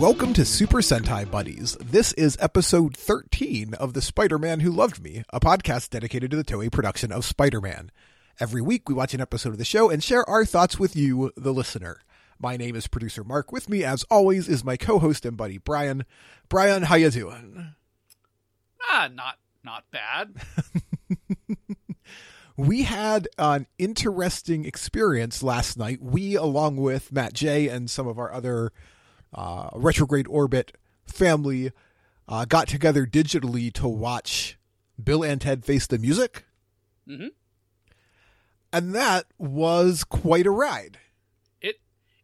Welcome to Super Sentai Buddies. This is episode 13 of The Spider Man Who Loved Me, a podcast dedicated to the Toei production of Spider Man. Every week, we watch an episode of the show and share our thoughts with you, the listener. My name is producer Mark. With me, as always, is my co-host and buddy Brian. Brian, how you doing? Ah, not not bad. we had an interesting experience last night. We, along with Matt J and some of our other uh, retrograde orbit family, uh, got together digitally to watch Bill and Ted Face the Music. Mm-hmm. And that was quite a ride. It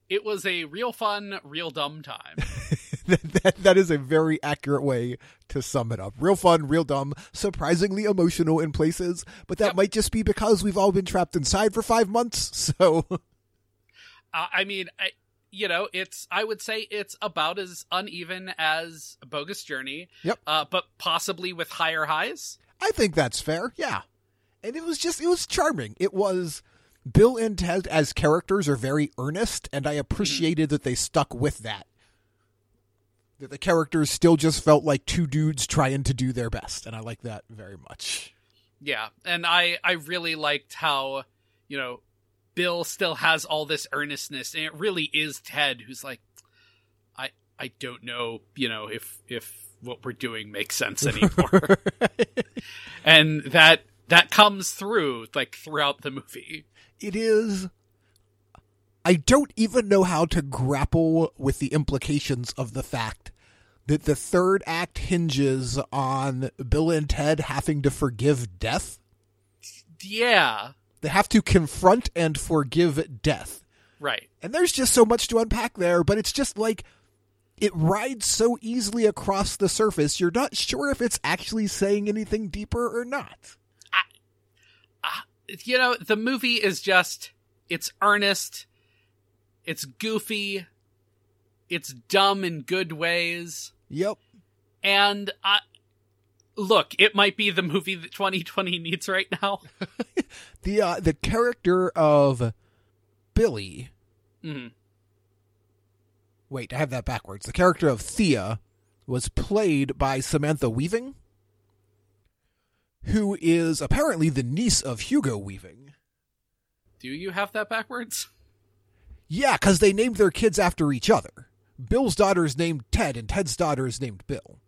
it was a real fun, real dumb time. that, that, that is a very accurate way to sum it up. Real fun, real dumb, surprisingly emotional in places, but that Yep. might just be because we've all been trapped inside for five months. So, uh, I mean, I, you know, it's I would say it's about as uneven as Bogus Journey. Yep. Uh, but possibly with higher highs. I think that's fair. Yeah. And it was just, it was charming. It was. Bill and Ted as characters are very earnest, and I appreciated that they stuck with that. That the characters still just felt like two dudes trying to do their best, and I like that very much. Yeah, and I I really liked how you know Bill still has all this earnestness, and it really is Ted who's like, I I don't know, you know, if if what we're doing makes sense anymore, and that that comes through like throughout the movie. it is I don't even know how to grapple with the implications of the fact that the third act hinges on Bill and Ted having to forgive death. Yeah, They have to confront and forgive death. right. And there's just so much to unpack there, but it's just like it rides so easily across the surface, you're not sure if it's actually saying anything deeper or not. You know, the movie is just it's earnest, it's goofy, it's dumb in good ways. Yep. And I look, it might be the movie that 2020 needs right now. The uh, the character of Billy Mhm. Wait, I have that backwards. The character of Thea was played by Samantha Weaving, who is apparently the niece of Hugo Weaving. Do you have that backwards? Yeah, because they named their kids after each other. Bill's daughter is named Ted, and Ted's daughter is named Bill.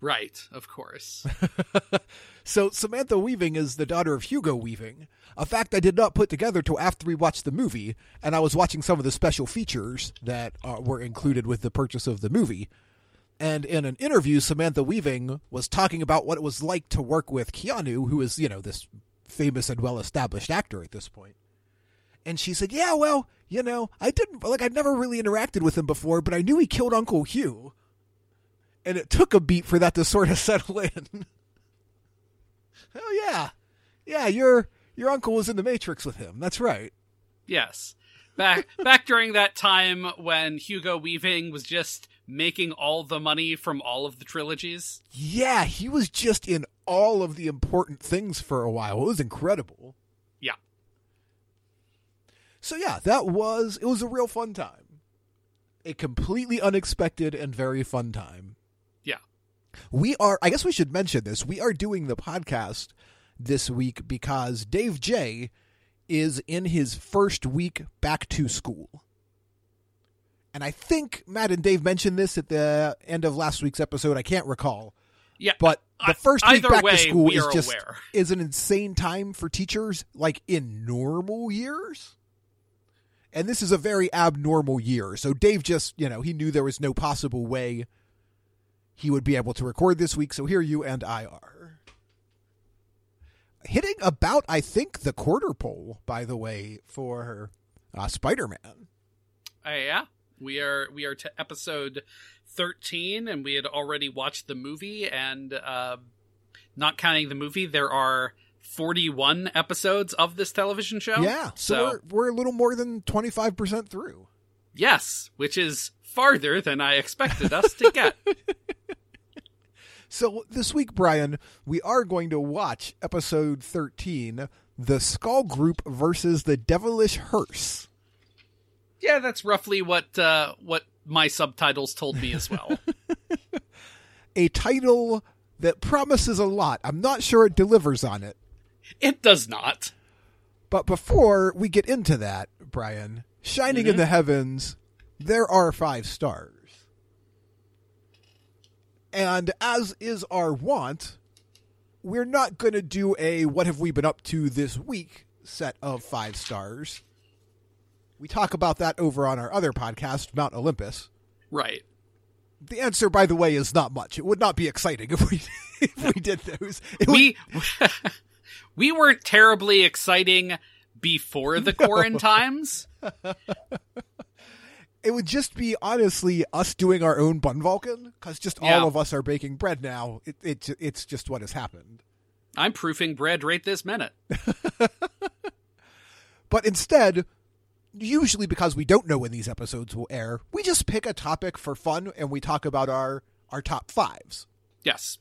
Right, of course. So Samantha Weaving is the daughter of Hugo Weaving, a fact I did not put together till after we watched the movie, and I was watching some of the special features that uh, were included with the purchase of the movie. And in an interview, Samantha Weaving was talking about what it was like to work with Keanu, who is, you know, this famous and well established actor at this point. And she said, Yeah, well, you know, I didn't, like, I'd never really interacted with him before, but I knew he killed Uncle Hugh. And it took a beat for that to sort of settle in. oh, yeah. Yeah, your your uncle was in the Matrix with him. That's right. yes. Back back during that time when Hugo Weaving was just making all the money from all of the trilogies. Yeah, he was just in all of the important things for a while. It was incredible. Yeah. So yeah, that was it was a real fun time. A completely unexpected and very fun time. We are I guess we should mention this. We are doing the podcast this week because Dave J is in his first week back to school. And I think Matt and Dave mentioned this at the end of last week's episode. I can't recall. Yeah. But the first week back way, to school is just aware. is an insane time for teachers, like in normal years. And this is a very abnormal year. So Dave just, you know, he knew there was no possible way he would be able to record this week. So here you and I are. Hitting about, I think, the quarter pole, by the way, for uh, Spider Man. Uh, yeah, we are we are to episode thirteen, and we had already watched the movie. And uh, not counting the movie, there are forty-one episodes of this television show. Yeah. So, so we're, we're a little more than 25% through. yes, which is farther than I expected us to get. So this week, Brian, we are going to watch episode 13, The Skull Group versus the Devilish Hearse. yeah, that's roughly what uh, what my subtitles told me as well. A title that promises a lot. I'm not sure it delivers on it. it does not. But before we get into that, Brian, Shining in the Heavens, there are five stars. And as is our wont, we're not going to do a what have we been up to this week set of five stars. We talk about that over on our other podcast, Mount Olympus. Right. The answer, by the way, is not much. It would not be exciting if we if we did those. It would- We we weren't terribly exciting before the Corona times. It would just be honestly us doing our own bun Vulcan because just Yeah. all of us are baking bread now. It, it it's just what has happened. I'm proofing bread right this minute. But instead, usually because we don't know when these episodes will air, we just pick a topic for fun and we talk about our our top fives. Yes.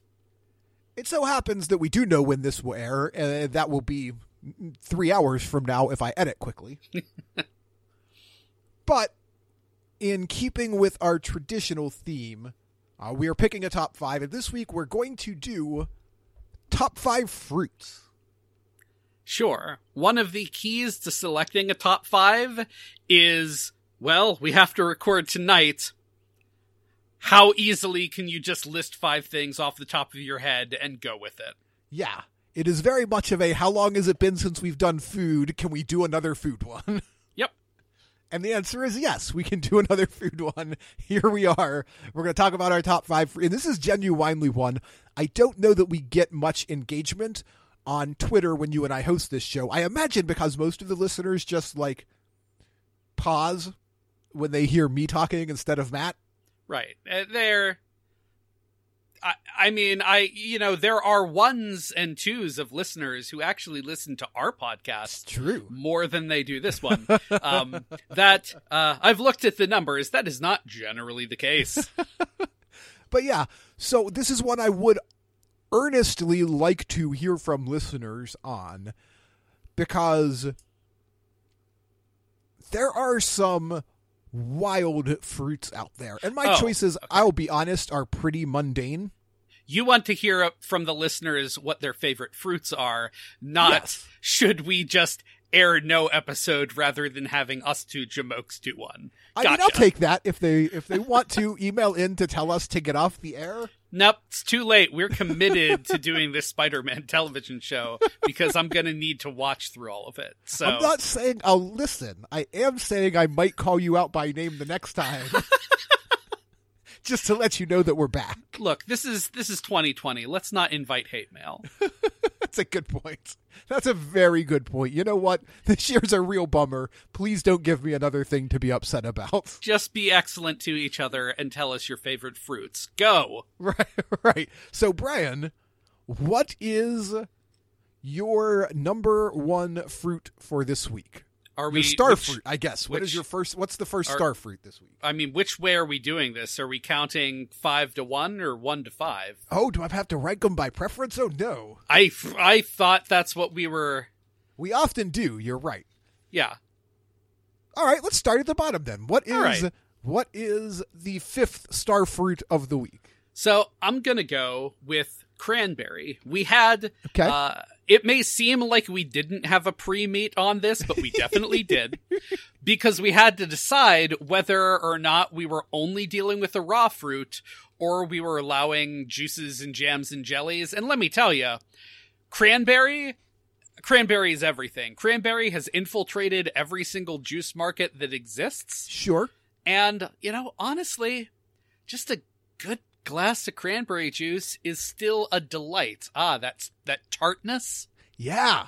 It so happens that we do know when this will air, and that will be three hours from now if I edit quickly. but in keeping with our traditional theme, uh, we are picking a top five, and this week we're going to do top five fruits. Sure. One of the keys to selecting a top five is, well, we have to record tonight. How easily can you just list five things off the top of your head and go with it? Yeah, it is very much of a how long has it been since we've done food? Can we do another food one? And the answer is yes, we can do another food one. Here we are. We're going to talk about our top five. And this is genuinely one. I don't know that we get much engagement on Twitter when you and I host this show. I imagine because most of the listeners just like pause when they hear me talking instead of Matt. Right. Uh, There. I, I mean, I, you know, there are ones and twos of listeners who actually listen to our podcast it's True. more than they do this one. Um, that, uh, I've looked at the numbers. That is not generally the case. But yeah, so this is one I would earnestly like to hear from listeners on because there are some wild fruits out there. And my Oh, choices, I'll be honest, are pretty mundane. You want to hear from the listeners what their favorite fruits are, not Yes. should we just air no episode rather than having us two jamokes do one. I mean, I'll take that if they if they want to email in to tell us to get off the air. Nope, it's too late. We're committed to doing this Spider-Man television show because I'm going to need to watch through all of it. So I'm not saying I'll listen. I am saying I might call you out by name the next time. Just to let you know that we're back. look, this is this is 2020. Let's not invite hate mail. That's a good point. That's a very good point. You know what? This year's a real bummer. Please don't give me another thing to be upset about. Just be excellent to each other and tell us your favorite fruits. Go. Right, right. So, Brian, what is your number one fruit for this week? Are Your we star which- fruit, I guess. What is which- your first? What's the first are- star fruit this week? I mean, which way are we doing this? Are we counting five to one or one to five? Oh, do I have to rank them by preference? Oh no, I I thought that's what we were. we often do. You're right. Yeah, All right, let's start at the bottom then. What is right. what is the fifth star fruit of the week? So I'm gonna go with cranberry. We had. Okay. Uh, it may seem like we didn't have a pre-meet on this, but we definitely did, because we had to decide whether or not we were only dealing with the raw fruit or we were allowing juices and jams and jellies. And let me tell you, cranberry. Cranberry is everything. Cranberry has infiltrated every single juice market that exists. Sure. And, you know, honestly, just a good glass of cranberry juice is still a delight. Ah, that's that tartness. Yeah,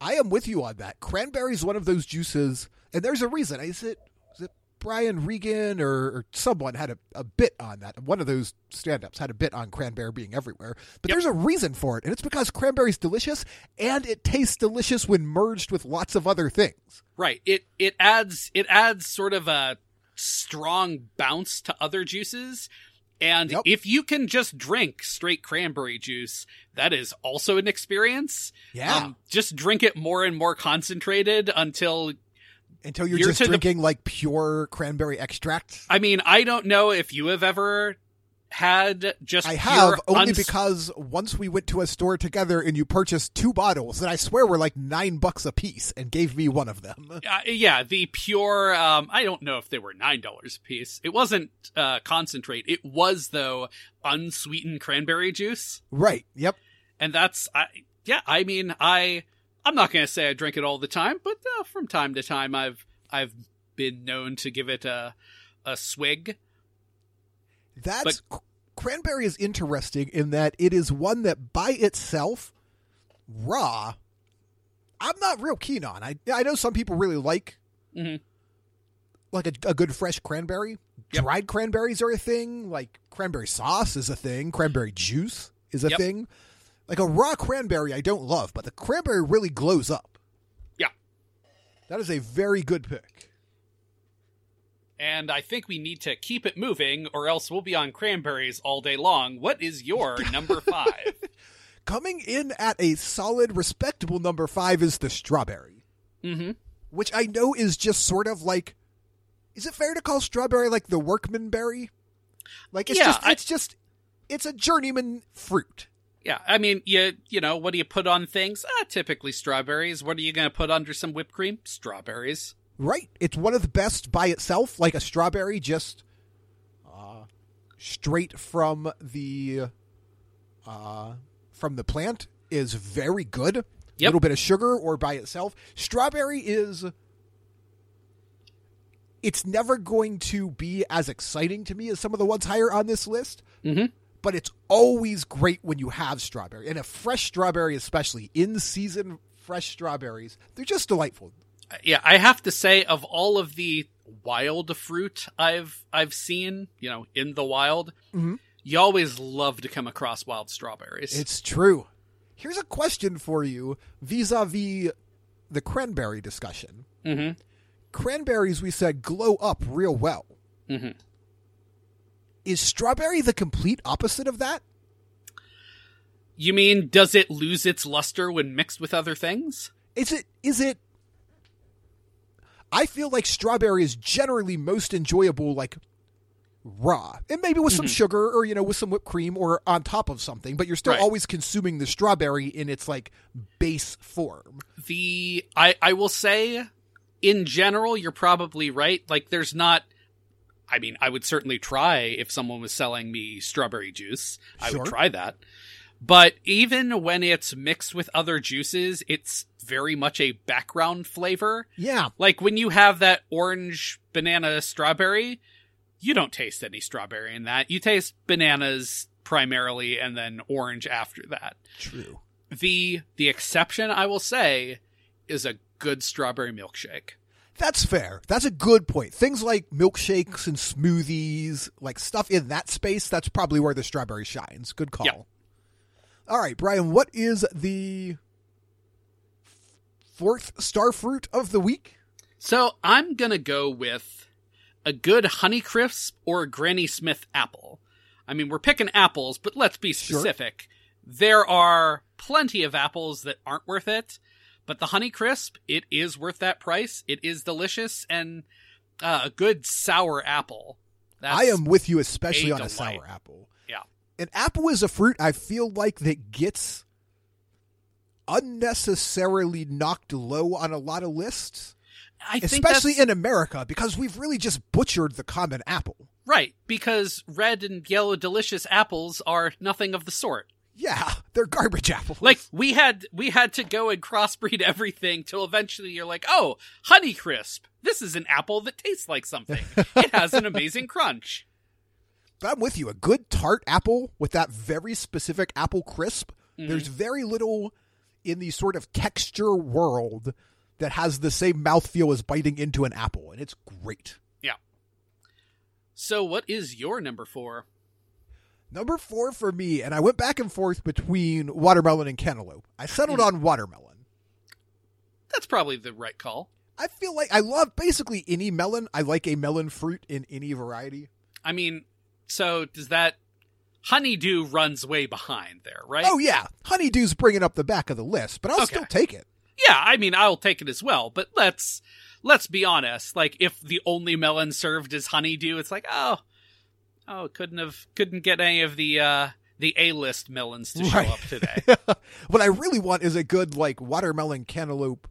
I am with you on that. Cranberry is one of those juices, and there's a reason. Is it is it Brian Regan or, or someone had a, a bit on that? One of those stand-ups had a bit on cranberry being everywhere. But Yep. there's a reason for it, and it's because cranberry's delicious, and it tastes delicious when merged with lots of other things. Right. It it adds it adds sort of a strong bounce to other juices. And Yep. if you can just drink straight cranberry juice, that is also an experience. Yeah. Um, just drink it more and more concentrated until Until you're, You're just to the- drinking like pure cranberry extract. I mean, I don't know if you have ever had just I have only uns- because once we went to a store together and you purchased two bottles that I swear were like nine bucks a piece and gave me one of them. Uh, yeah, the pure. Um, I don't know if they were nine dollars a piece. It wasn't uh, concentrate. It was though unsweetened cranberry juice, Right. Yep. and that's. I, yeah, I mean, I. I'm not going to say I drink it all the time, but uh, from time to time, I've I've been known to give it a a swig. That's cr- cranberry is interesting in that it is one that by itself, raw, I'm not real keen on. I I know some people really like Mhm. like a, a good fresh cranberry. Yep. Dried cranberries are a thing. Like cranberry sauce is a thing. Cranberry juice is a Yep. thing. Like a raw cranberry, I don't love, but the cranberry really glows up. Yeah. That is a very good pick. And I think we need to keep it moving, or else we'll be on cranberries all day long. What is your number five? Coming in at a solid, respectable number five is the strawberry. mm-hmm. which I know is just sort of like is it fair to call strawberry like the workman berry? Like it's Yeah, just I- it's just it's a journeyman fruit. Yeah, I mean, you you know, what do you put on things? Ah, typically strawberries. What are you going to put under some whipped cream? Strawberries. Right. It's one of the best by itself, like a strawberry just uh straight from the uh from the plant is very good. A Yep. little bit of sugar or by itself. Strawberry is it's never going to be as exciting to me as some of the ones higher on this list. Mm-hmm. but it's always great when you have strawberry and a fresh strawberry especially in season fresh strawberries they're just delightful Yeah, I have to say, of all of the wild fruit I've I've seen, you know, in the wild, Mhm. you always love to come across wild strawberries. it's true here's a question for you vis-a-vis the cranberry discussion mm-hmm. cranberries we said glow up real well Mhm. is strawberry the complete opposite of that You mean, does it lose its luster when mixed with other things? is it is it i feel like strawberry is generally most enjoyable like raw. And maybe with some mm-hmm. sugar or you know with some whipped cream or on top of something but you're still Right. always consuming the strawberry in its like base form. The I I will say in general you're probably right. Like there's not I mean I would certainly try if someone was selling me strawberry juice. I would try that but even when it's mixed with other juices it's very much a background flavor. Yeah. Like when you have that orange banana strawberry you don't taste any strawberry in that. You taste bananas primarily and then orange after that. True. The the exception I will say is a good strawberry milkshake. that's fair. That's a good point. Things like milkshakes and smoothies like stuff in that space that's probably where the strawberry shines. Good call. Yeah. All right brian what is the fourth star fruit of the week So I'm gonna go with a good Honeycrisp or Granny Smith apple. I mean, we're picking apples, but let's be Sure. specific. There are plenty of apples that aren't worth it, but the Honeycrisp, it is worth that price. It is delicious and uh, a good sour apple. That's, I am with you, especially a on a sour apple. Yeah. An apple is a fruit I feel like that gets unnecessarily knocked low on a lot of lists, I think especially in America, because we've really just butchered the common apple. Right, because red and yellow delicious apples are nothing of the sort. Yeah, they're garbage apples. Like we had we had to go and crossbreed everything till eventually you're like, "Oh, Honeycrisp. This is an apple that tastes like something. It has an amazing crunch." But I'm with you. A good tart apple with that very specific apple crisp. Mm-hmm. There's very little in the sort of texture world that has the same mouthfeel as biting into an apple, and it's great. Yeah. So what is your number 4? Number four for me, and I went back and forth between watermelon and cantaloupe. I settled on watermelon. That's probably the right call. I feel like I love basically any melon. I like a melon fruit in any variety. I mean, so does that Honeydew runs way behind there, right? Oh yeah, honeydew's bringing up the back of the list, but I'll Okay. still take it. Yeah, I mean, I'll take it as well, but let's let's be honest. Like, if the only melon served is honeydew, it's like, oh, oh, couldn't have, couldn't get any of the uh the A list melons to show Right. up today. what I really want is a good like watermelon cantaloupe,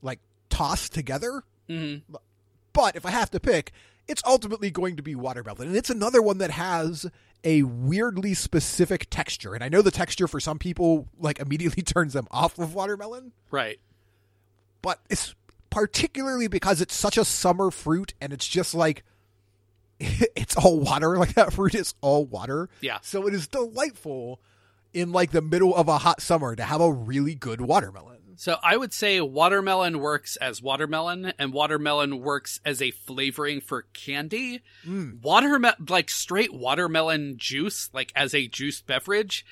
like tossed together. hmm But if I have to pick, it's ultimately going to be watermelon, and it's another one that has a weirdly specific texture. And I know the texture for some people like immediately turns them off of watermelon, Right. but it's particularly because it's such a summer fruit, and it's just like it's all water. Like that fruit is all water. Yeah. So it is delightful in like the middle of a hot summer to have a really good watermelon. So I would say watermelon works as watermelon, and watermelon works as a flavoring for candy. Mm. Watermelon, like straight watermelon juice, like as a juice beverage,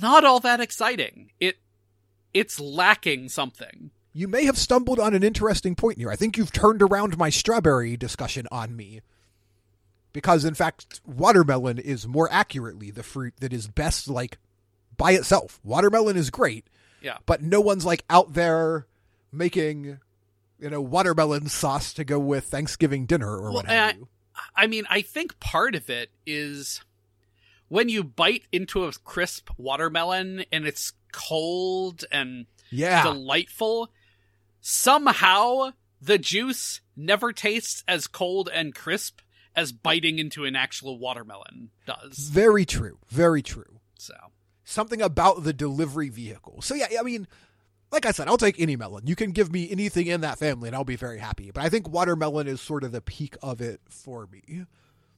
not all that exciting. It, it's lacking something. You may have stumbled on an interesting point here. I think you've turned around my strawberry discussion on me. Because in fact, watermelon is more accurately the fruit that is best like by itself. Watermelon is great, Yeah. but no one's like out there making you know watermelon sauce to go with Thanksgiving dinner or Well, what have and you. I mean, I think part of it is when you bite into a crisp watermelon and it's cold and Yeah. delightful, somehow the juice never tastes as cold and crisp as biting into an actual watermelon does. Very true. Very true. So, something about the delivery vehicle. So yeah, I mean, like I said, I'll take any melon. You can give me anything in that family, and I'll be very happy. But I think watermelon is sort of the peak of it for me.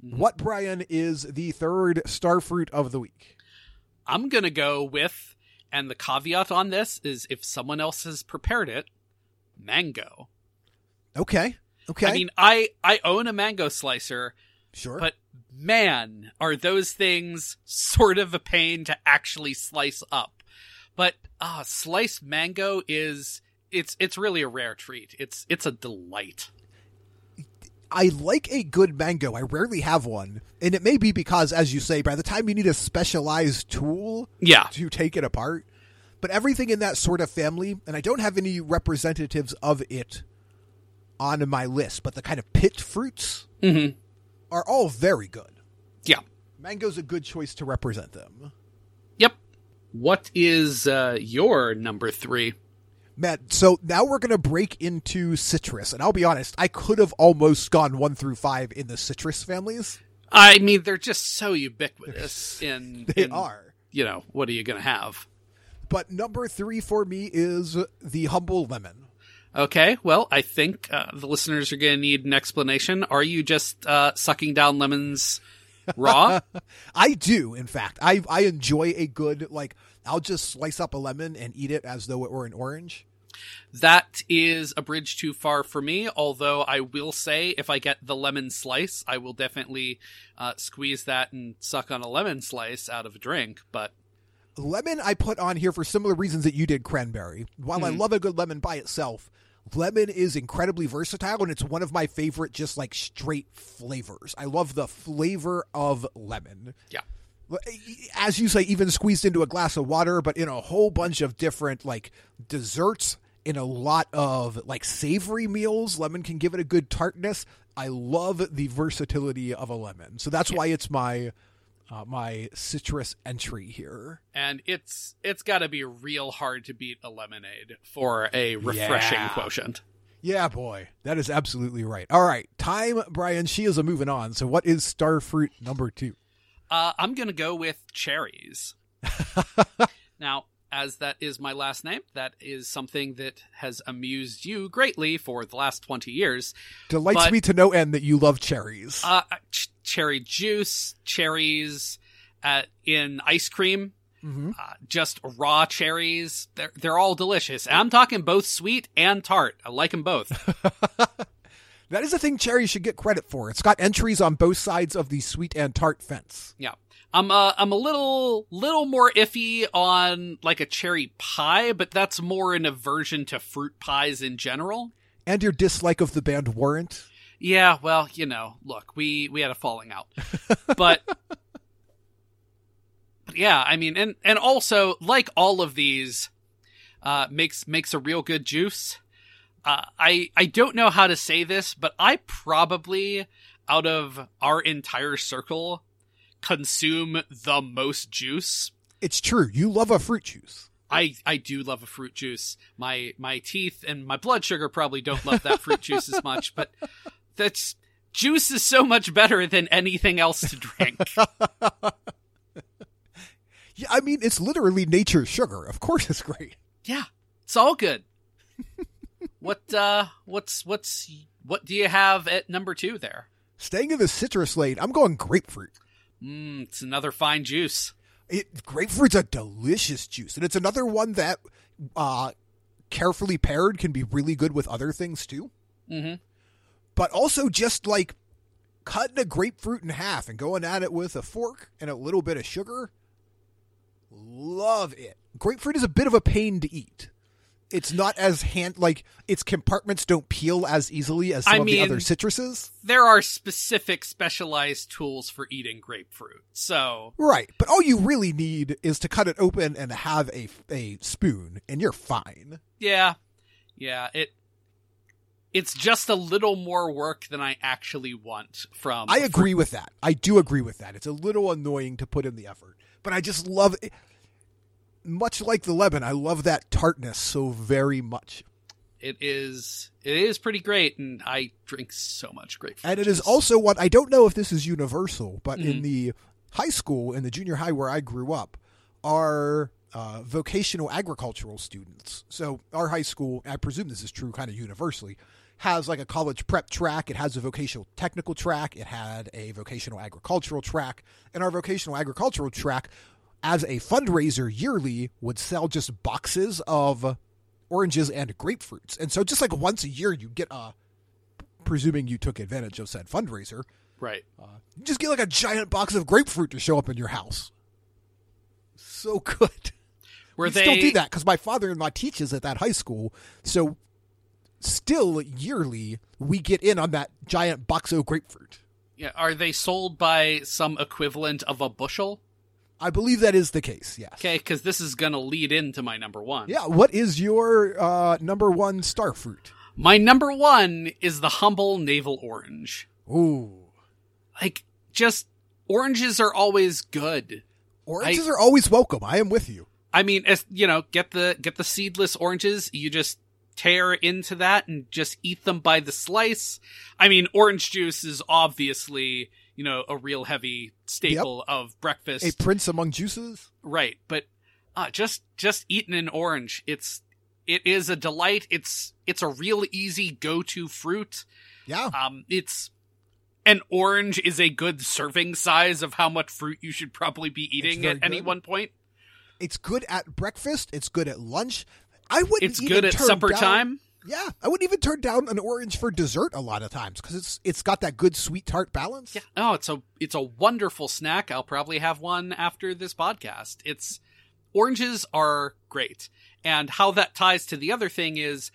Mm-hmm. What Brian is the third star fruit of the week? I'm going to go with, and the caveat on this is if someone else has prepared it, mango. Okay, okay, I mean, I I own a mango slicer, sure. but man, are those things sort of a pain to actually slice up. But ah, sliced mango is it's it's really a rare treat. It's it's a delight. I like a good mango. I rarely have one, and it may be because, as you say, by the time you need a specialized tool Yeah. to take it apart. But everything in that sort of family, and I don't have any representatives of it on my list, but the kind of pit fruits Mm-hmm. Are all very good. Yeah. Mango's a good choice to represent them. Yep. What is uh, your number three? Matt, so now we're going to break into citrus. And I'll be honest, I could have almost gone one through five in the citrus families. I mean, they're just so ubiquitous in. They in, are. You know, what are you going to have? But number three for me is the humble lemon. Okay, well, I think uh, the listeners are going to need an explanation. Are you just uh, sucking down lemons raw? I do, in fact. I I enjoy a good like I'll just slice up a lemon and eat it as though it were an orange. that is a bridge too far for me. Although I will say, if I get the lemon slice, I will definitely uh, squeeze that and suck on a lemon slice out of a drink. But Lemon I put on here for similar reasons that you did cranberry. While I Mhm. love a good lemon by itself, lemon is incredibly versatile and it's one of my favorite just like straight flavors. I love the flavor of lemon. Yeah. As you say, even squeezed into a glass of water, but in a whole bunch of different like desserts, in a lot of like savory meals, lemon can give it a good tartness. I love the versatility of a lemon. So that's why it's my uh, my citrus entry here. and it's it's got to be real hard to beat a lemonade for a refreshing Yeah. quotient. Yeah, boy, that is absolutely right. All right, time, Brian. She is a moving on. So, what is star fruit number two? Uh, I'm gonna go with cherries. now, as that is my last name, that is something that has amused you greatly for the last twenty years. Delights But- me to no end that you love cherries. Uh, ch- cherry juice, cherries uh, in ice cream, mm-hmm. uh, just raw cherries. They're they're all delicious. And I'm talking both sweet and tart. I like them both. That is a thing cherries should get credit for. It's got entries on both sides of the sweet and tart fence. Yeah. I'm uh, I'm a little little more iffy on like a cherry pie, but that's more an aversion to fruit pies in general. And your dislike of the band Warrant. Yeah, well, you know, look, we we had a falling out. But but yeah, I mean and and also like all of these uh makes makes a real good juice. uh, I I don't know how to say this, but I probably out of our entire circle consume the most juice. It's true. You love a fruit juice. I I do love a fruit juice. My my teeth and my blood sugar probably don't love that fruit juice as much, but that's juice is so much better than anything else to drink. Yeah, I mean, it's literally nature's sugar. Of course, it's great. yeah, it's all good. what uh what's what's what do you have at number 2 there? Staying in the citrus lane, I'm going grapefruit. Mm, it's another fine juice. It, grapefruit's a delicious juice, and it's another one that, uh, carefully paired, can be really good with other things too. Mm-hmm. But also, just like cutting a grapefruit in half and going at it with a fork and a little bit of sugar, love it. Grapefruit is a bit of a pain to eat. It's not as hand like its compartments don't peel as easily as some I of the other citruses. There are specific specialized tools for eating grapefruit. So, Right, but all you really need is to cut it open and have a a spoon, and you're fine. yeah. Yeah, it it's just a little more work than I actually want from I agree with that. I do agree with that. It's a little annoying to put in the effort, but I just love it. Much like the lemon, I love that tartness so very much. it is it is pretty great and I drink so much grapefruit. And it is juice. also what I don't know if this is universal, but in Mhm. the high school, in the junior high where I grew up, are uh, vocational agricultural students. So our high school, I presume this is true kind of universally, has like a college prep track. It has a vocational technical track. It had a vocational agricultural track. And our vocational agricultural track, as a fundraiser yearly, would sell just boxes of oranges and grapefruits. And so just like once a year, you get a, presuming you took advantage of said fundraiser, right. Uh, you just get like a giant box of grapefruit to show up in your house. So good. Were we they still do that because my father-in-law teaches at that high school. So still yearly we get in on that giant box of grapefruit. Yeah, are they sold by some equivalent of a bushel? I believe that is the case. Yes. Okay, cuz this is going to lead into my number 1. Yeah. What is your uh, number one star fruit? My number 1 is the humble navel orange. Ooh, Like just oranges are always good. oranges are always welcome. I am with you. I mean, as you know, get the get the seedless oranges. You just tear into that and just eat them by the slice. I mean, orange juice is obviously you know a real heavy staple of breakfast, A prince among juices. right? But uh, just just eating an orange, it's it is a delight. It's it's a real easy go to fruit. Yeah. Um, it's an orange is a good serving size of how much fruit you should probably be eating at any one point. It's good at breakfast. It's good at lunch. I wouldn't. It's good at supper down- time. Yeah, I wouldn't even turn down an orange for dessert a lot of times because it's it's got that good sweet tart balance. Yeah. Oh, it's a it's a wonderful snack. I'll probably have one after this podcast. It's oranges are great. And how that ties to the other thing is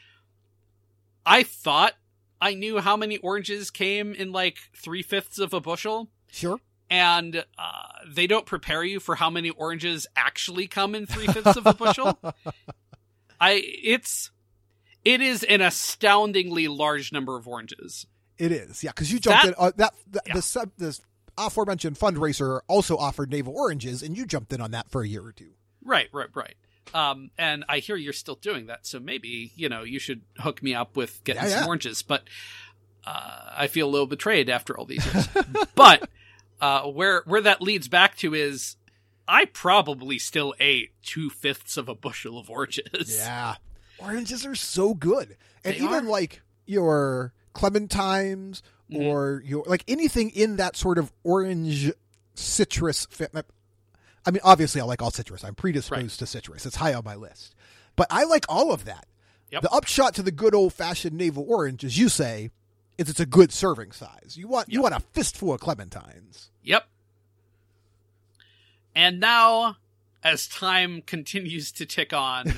I thought I knew how many oranges came in like three fifths of a bushel. Sure. And uh, they don't prepare you for how many oranges actually come in three fifths of a bushel. I it's it is an astoundingly large number of oranges. It is. Yeah, because you jumped That- in. Uh, that the, Yeah. the sub this aforementioned fundraiser also offered navel oranges, and you jumped in on that for a year or two. Right, right, right. Um, and I hear you're still doing that, so maybe you know you should hook me up with getting Yeah, some yeah. oranges. But uh, I feel a little betrayed after all these years. but uh, where where that leads back to is I probably still ate two fifths of a bushel of oranges. Yeah, oranges are so good, and They even are. like your clementines Mhm. or your like anything in that sort of orange citrus. Fa- I mean, obviously, I like all citrus. I'm predisposed Right. to citrus. It's high on my list, but I like all of that. Yep. The upshot to the good old fashioned navel orange, as you say, is it's a good serving size. You want you want a fistful of clementines. Yep. And now, as time continues to tick on,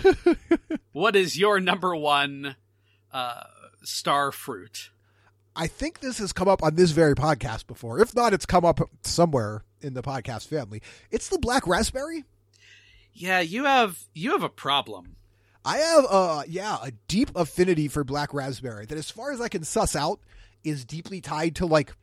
what is your number one uh, star fruit? I think this has come up on this very podcast before. If not, it's come up somewhere in the podcast family. It's the black raspberry. Yeah, you have you have a problem. I have a yeah, a deep affinity for black raspberry that as far as I can suss out is deeply tied to like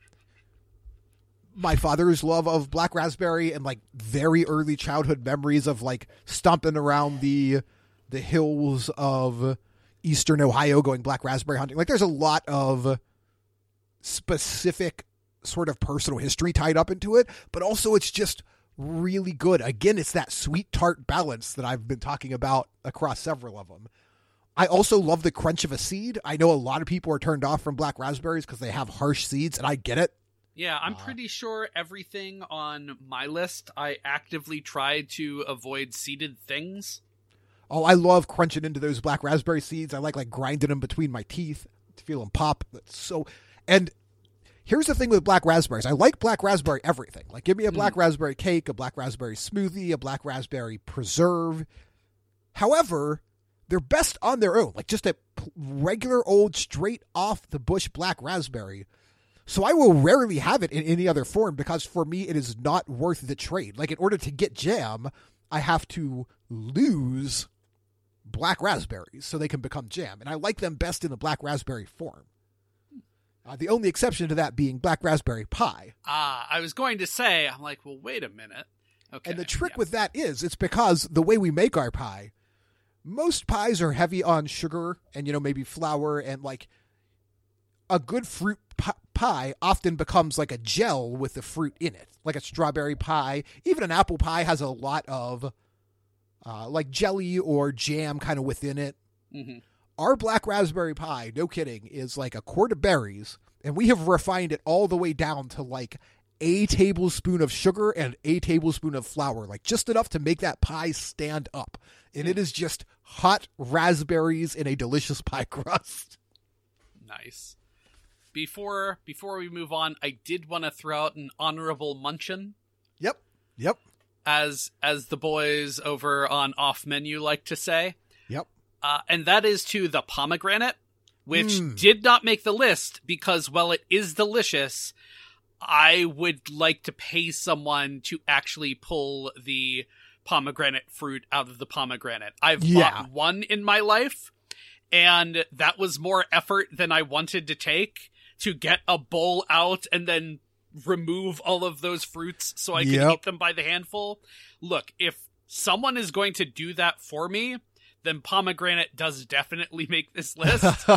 my father's love of black raspberry and like very early childhood memories of like stomping around the the hills of eastern Ohio going black raspberry hunting. Like there's a lot of specific sort of personal history tied up into it, but also it's just really good. Again, it's that sweet tart balance that I've been talking about across several of them. I also love the crunch of a seed. I know a lot of people are turned off from black raspberries because they have harsh seeds, and I get it. Yeah, I'm uh-huh. pretty sure everything on my list, I actively try to avoid seeded things. Oh, I love crunching into those black raspberry seeds. I like like grinding them between my teeth to feel them pop. That's so, and here's the thing with black raspberries. I like black raspberry everything. Like, give me a mm. black raspberry cake, a black raspberry smoothie, a black raspberry preserve. However, they're best on their own, like just a regular old straight off the bush black raspberry. So I will rarely have it in any other form because for me it is not worth the trade. Like in order to get jam, I have to lose black raspberries so they can become jam, and I like them best in the black raspberry form. Uh, the only exception to that being black raspberry pie. Ah, I was going to say, I'm like, well, wait a minute. Okay. And the trick yeah. with that is it's because the way we make our pie, most pies are heavy on sugar and you know maybe flour and like a good fruit pie often becomes like a gel with the fruit in it, like a strawberry pie. Even an apple pie has a lot of uh, like jelly or jam kind of within it. Mhm. Our black raspberry pie, no kidding, is like a quart of berries, and we have refined it all the way down to like a tablespoon of sugar and a tablespoon of flour, like just enough to make that pie stand up. And it is just hot raspberries in a delicious pie crust. Nice. Before before we move on, I did want to throw out an honorable munchin, Yep. Yep. as as the boys over on off menu like to say, Yep. uh, and that is to the pomegranate, which Mm. did not make the list because while it is delicious, I would like to pay someone to actually pull the pomegranate fruit out of the pomegranate. I've Yeah. bought one in my life, and that was more effort than I wanted to take to get a bowl out and then remove all of those fruits so I can Yep. eat them by the handful. Look, if someone is going to do that for me, then pomegranate does definitely make this list.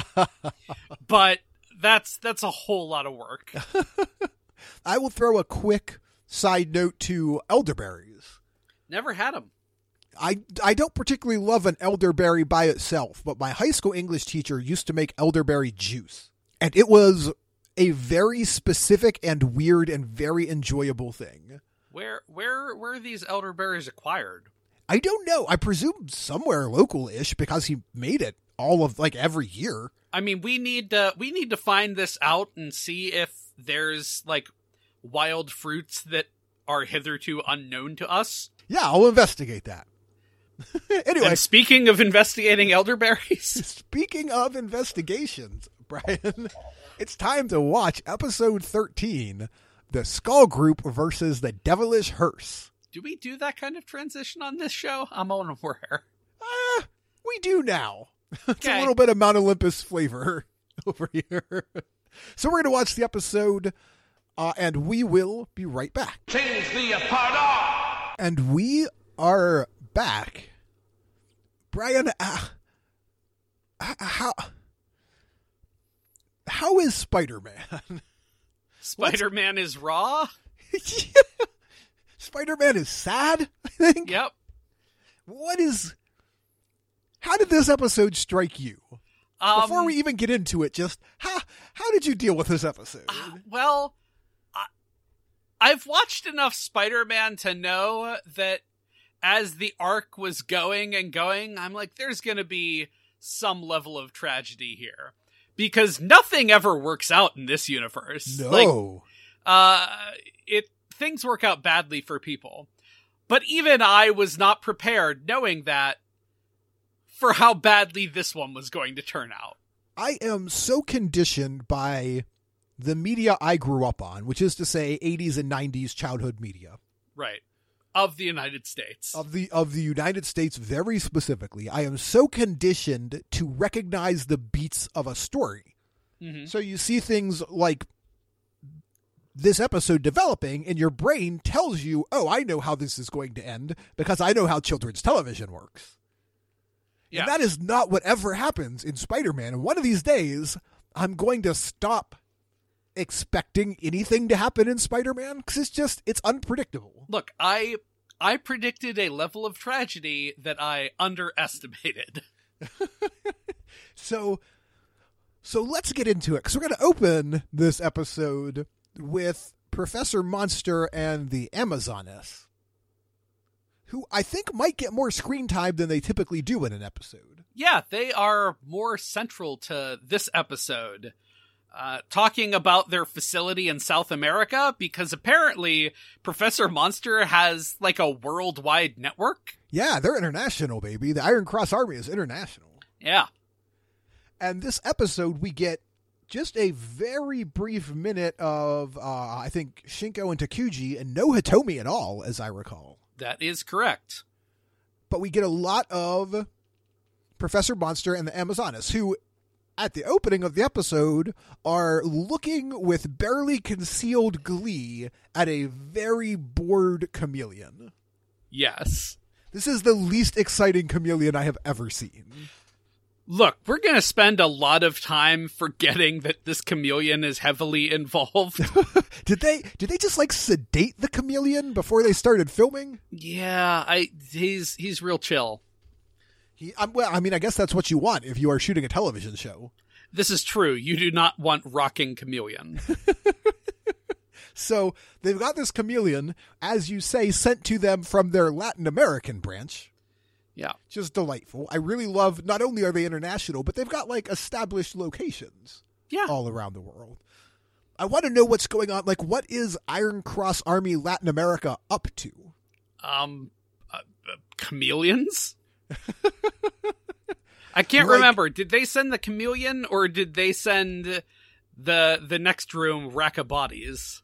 but that's that's a whole lot of work. I will throw a quick side note to elderberries. Never had them. I, I don't particularly love an elderberry by itself, but my high school English teacher used to make elderberry juice. And it was a very specific and weird and very enjoyable thing. Where where where are these elderberries acquired? I don't know. I presume somewhere local ish because he made it all of like every year. I mean, we need to we need to find this out and see if there's like wild fruits that are hitherto unknown to us. Yeah, I'll investigate that. anyway, And speaking of investigating elderberries, speaking of investigations, Brian, it's time to watch episode 13 The Skull Group versus the Devilish Hearse. do we do that kind of transition on this show? I'm unaware. Ah, we do now. it's a little bit of Mount Olympus flavor over here. so we're going to watch the episode, uh, and we will be right back. Change the apart. And we are back. Brian, uh, how how is Spider Man? Spider Man is raw. Spider Man is sad. I think. Yep. What is? How did this episode strike you? Um, Before we even get into it, just how how did you deal with this episode? Well, I, I've watched enough Spider Man to know that as the arc was going and going, I'm like, there's going to be some level of tragedy here. Because nothing ever works out in this universe. no. Like, uh, it things work out badly for people. But even I was not prepared, knowing that, for how badly this one was going to turn out. I am so conditioned by the media I grew up on, which is to say 80s and 90s childhood media. Right. Of the United States. of the of the United States very specifically, I am so conditioned to recognize the beats of a story. Mhm. So you see things like this episode developing and your brain tells you, "Oh, I know how this is going to end because I know how children's television works." Yeah. And that is not what ever happens in Spider-Man. And one of these days, I'm going to stop expecting anything to happen in Spider-Man cuz it's just it's unpredictable. Look, I I predicted a level of tragedy that I underestimated. So, so let's get into it because we're going to open this episode with Professor Monster and the Amazoness, who I think might get more screen time than they typically do in an episode. Yeah, they are more central to this episode. Uh, talking about their facility in South America because apparently Professor Monster has like a worldwide network. Yeah, they're international, baby. The Iron Cross Army is international. Yeah. And this episode, we get just a very brief minute of, uh, I think, Shinko and Takuji, and no Hitomi at all, as I recall. That is correct. but we get a lot of Professor Monster and the Amazonas, who, at the opening of the episode, are looking with barely concealed glee at a very bored chameleon. Yes. This is the least exciting chameleon I have ever seen. Look, we're going to spend a lot of time forgetting that this chameleon is heavily involved. Did they did they just like sedate the chameleon before they started filming? yeah, I he's he's real chill. He, um, well, I mean, I guess that's what you want if you are shooting a television show. This is true. You do not want rocking chameleon. So they've got this chameleon, as you say, sent to them from their Latin American branch. yeah. just delightful. I really love not only are they international, but they've got like established locations Yeah. all around the world. I want to know what's going on. Like, what is Iron Cross Army Latin America up to? um uh, uh, chameleons i can't Like- remember did they send the chameleon or did they send the the next room rack of bodies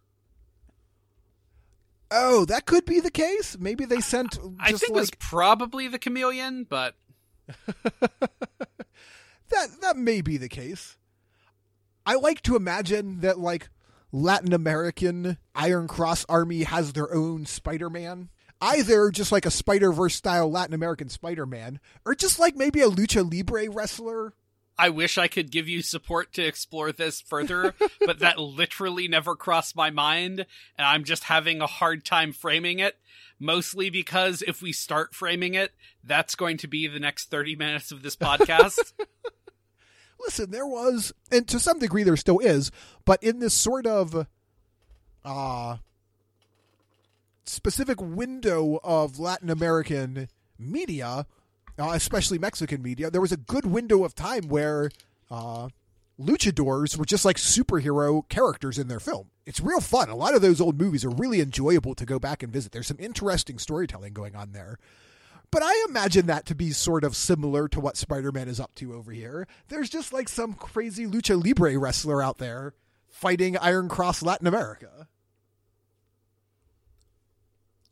Oh, that could be the case. Maybe they sent. Just i think like, it was probably the chameleon but that. That may be the case. I like to imagine that like Latin American Iron Cross Army has their own Spider-Man. Either just like a Spider Verse style Latin American Spider Man, or just like maybe a lucha libre wrestler. I wish i could give you support to explore this further but that literally never crossed my mind and i'm just having a hard time framing it mostly because if we start framing it that's going to be the next 30 minutes of this podcast. Listen, there was, and to some degree there still is, but in this sort of uh, specific window of Latin American media, uh, especially Mexican media, there was a good window of time where uh, luchadors were just like superhero characters in their film. It's real fun. A lot of those old movies are really enjoyable to go back and visit. There's some interesting storytelling going on there. But I imagine that to be sort of similar to what Spider Man is up to over here. There's just like some crazy lucha libre wrestler out there fighting Iron Cross Latin America.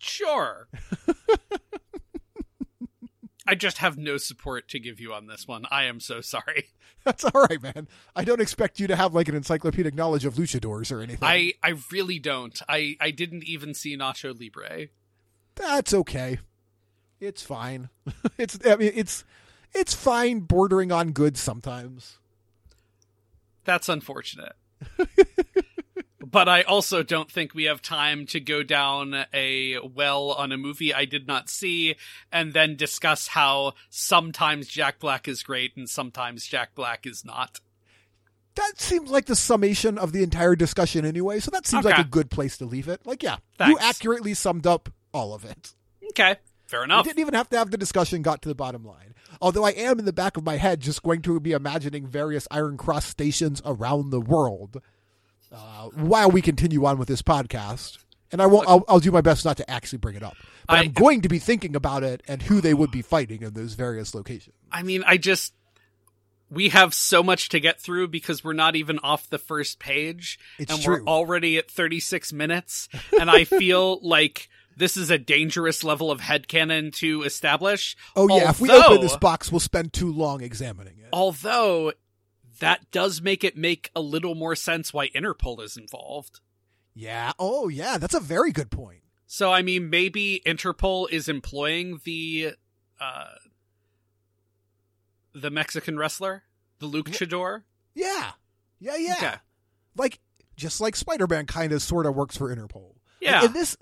Sure. I just have no support to give you on this one. I am so sorry. That's all right, man. I don't expect you to have like an encyclopedic knowledge of luchadors or anything. I I really don't. I I didn't even see Nacho Libre. That's okay. It's fine. it's I mean it's it's fine bordering on good sometimes. That's unfortunate. but I also don't think we have time to go down a well on a movie I did not see and then discuss how sometimes Jack Black is great and sometimes Jack Black is not. That seems like the summation of the entire discussion anyway, so that seems like a good place to leave it. Like, yeah, you accurately summed up all of it. Okay, fair We enough. didn't even have to have the discussion, got to the bottom line. Although I am in the back of my head just going to be imagining various Iron Cross stations around the world uh, while we continue on with this podcast. And I won't. I'll, I'll do my best not to actually bring it up. But I, am going to be thinking about it and who they would be fighting in those various locations. I mean, I just we have so much to get through because we're not even off the first page It's and true. we're already at 36 minutes and I feel like this is a dangerous level of headcanon to establish. Oh yeah, if we open this box, we'll spend too long examining it. Although that does make it make a little more sense why Interpol is involved. Yeah. Oh yeah, that's a very good point. So I mean, maybe Interpol is employing the uh, the Mexican wrestler, the luchador. Yeah. Yeah, yeah. Okay. Like just like Spider-Man kind of sort of works for Interpol. Yeah. In this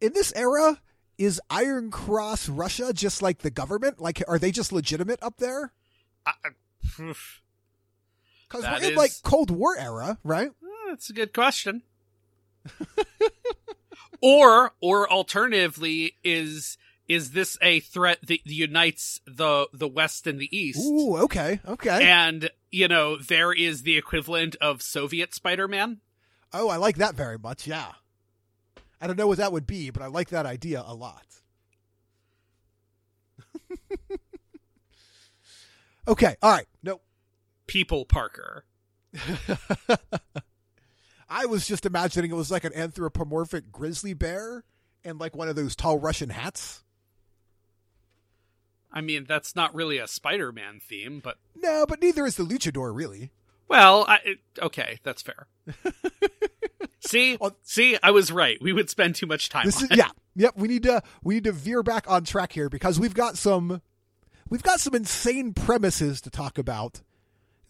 in this era, is Iron Cross Russia just like the government? Like are they just legitimate up there? I- I- oof. Cuz we're in is- like Cold War era, right? Eh, That's a good question. or or alternatively, is is this a threat that unites the the West and the East? Ooh, okay. Okay. And you know, there is the equivalent of Soviet Spider-Man. oh, I like that very much. Yeah. I don't know what that would be, but I like that idea a lot. okay. All right. No. People Parker. I was just imagining it was like an anthropomorphic grizzly bear and like one of those tall Russian hats. I mean, that's not really a Spider-Man theme, but No, but neither is the luchador, really. well, I, it- okay, that's fair. see, Well- see, I was right. We would spend too much time. Is yeah, yep. We need to we need to veer back on track here because we've got some we've got some insane premises to talk about.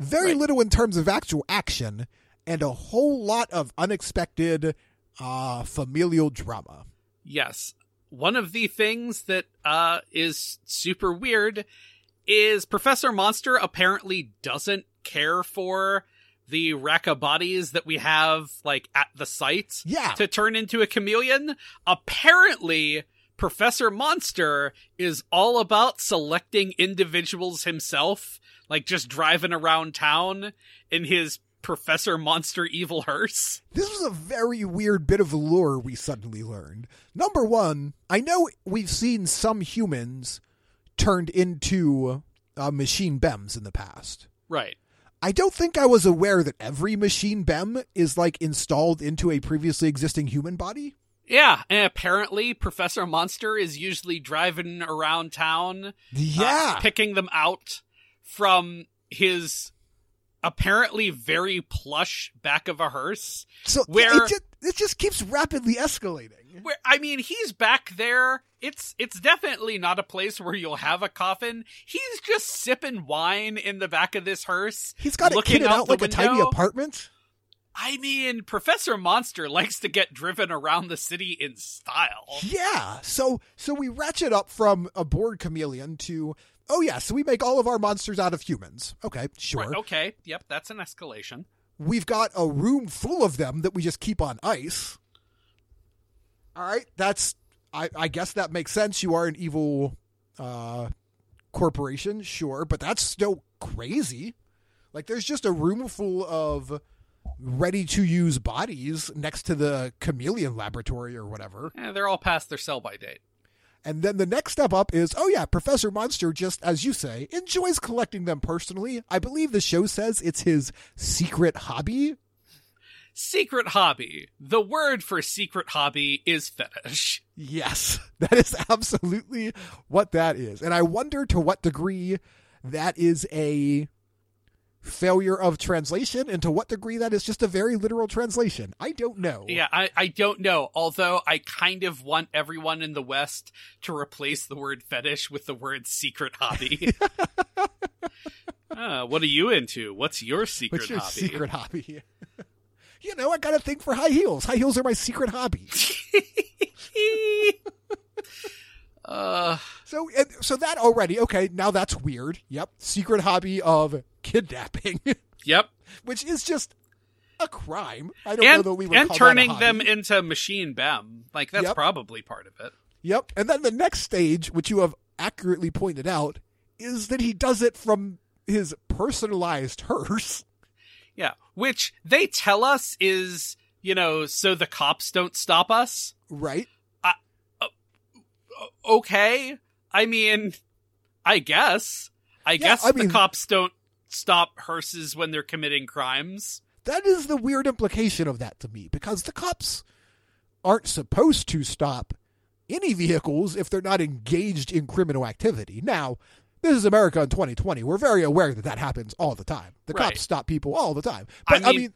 Very Right. little in terms of actual action, and a whole lot of unexpected uh familial drama. Yes. One of the things that uh, is super weird is Professor Monster apparently doesn't care for the rack of bodies that we have like at the site Yeah, to turn into a chameleon. Apparently, Professor Monster is all about selecting individuals himself, like just driving around town in his Professor Monster evil hearse. This was a very weird bit of lore we suddenly learned. Number one, I know we've seen some humans turned into uh, machine bems in the past. Right. I don't think I was aware that every machine bem is like installed into a previously existing human body. Yeah, and apparently Professor Monster is usually driving around town, uh, Yeah. picking them out from his apparently very plush back of a hearse. so where- it just, it just keeps rapidly escalating. Where I mean, he's back there. It's it's definitely not a place where you'll have a coffin. He's just sipping wine in the back of this hearse. He's got it kitted out like a tiny apartment. I mean, Professor Monster likes to get driven around the city in style. Yeah. So so we ratchet up from a bored chameleon to oh yeah, so we make all of our monsters out of humans. Okay, sure. Right, okay, yep, that's an escalation. We've got a room full of them that we just keep on ice. All right, that's I, I guess that makes sense. You are an evil uh, corporation, sure, but that's still crazy. Like, there's just a room full of ready to use bodies next to the chameleon laboratory or whatever. Eh, they're all past their sell by date. And then the next step up is, oh yeah, Professor Monster, just as you say, enjoys collecting them personally. I believe the show says it's his secret hobby. Secret hobby. The word for secret hobby is fetish. Yes, that is absolutely what that is. And I wonder to what degree that is a failure of translation and to what degree that is just a very literal translation. I don't know. Yeah, I, I don't know. Although I kind of want everyone in the West to replace the word fetish with the word secret hobby. uh, what are you into? What's your secret What's your hobby? secret hobby? you know, I got a thing for high heels. High heels are my secret hobby. uh, So, so that already okay. Now that's weird. Yep, secret hobby of kidnapping, yep. which is just a crime. I don't know And, that we would and call that a turning them into machine bem. Like, that's Yep. probably part of it. Yep, and then the next stage, which you have accurately pointed out, is that he does it from his personalized hearse. Yeah. Which they tell us is, you know, so the cops don't stop us. Right? O- uh, uh, Okay. I mean, I guess. I guess I the mean- cops don't stop hearses when they're committing crimes. That is the weird implication of that to me, because the cops aren't supposed to stop any vehicles if they're not engaged in criminal activity. Now, this is America in 2020. We're very aware that that happens all the time. The Right. cops stop people all the time. I But I mean- mean,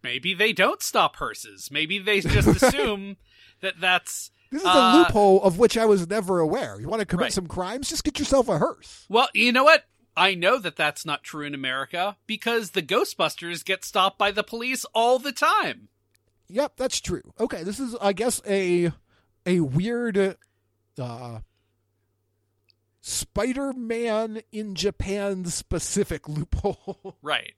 Maybe they don't stop hearses. Maybe they just assume that that's this is uh, a loophole of which I was never aware. You want to commit Right. some crimes? Just get yourself a hearse. Well, you know what? I know that that's not true in America because the Ghostbusters get stopped by the police all the time. Yep, that's true. Okay, this is, I guess, a a weird uh, Spider-Man in Japan specific loophole. Right.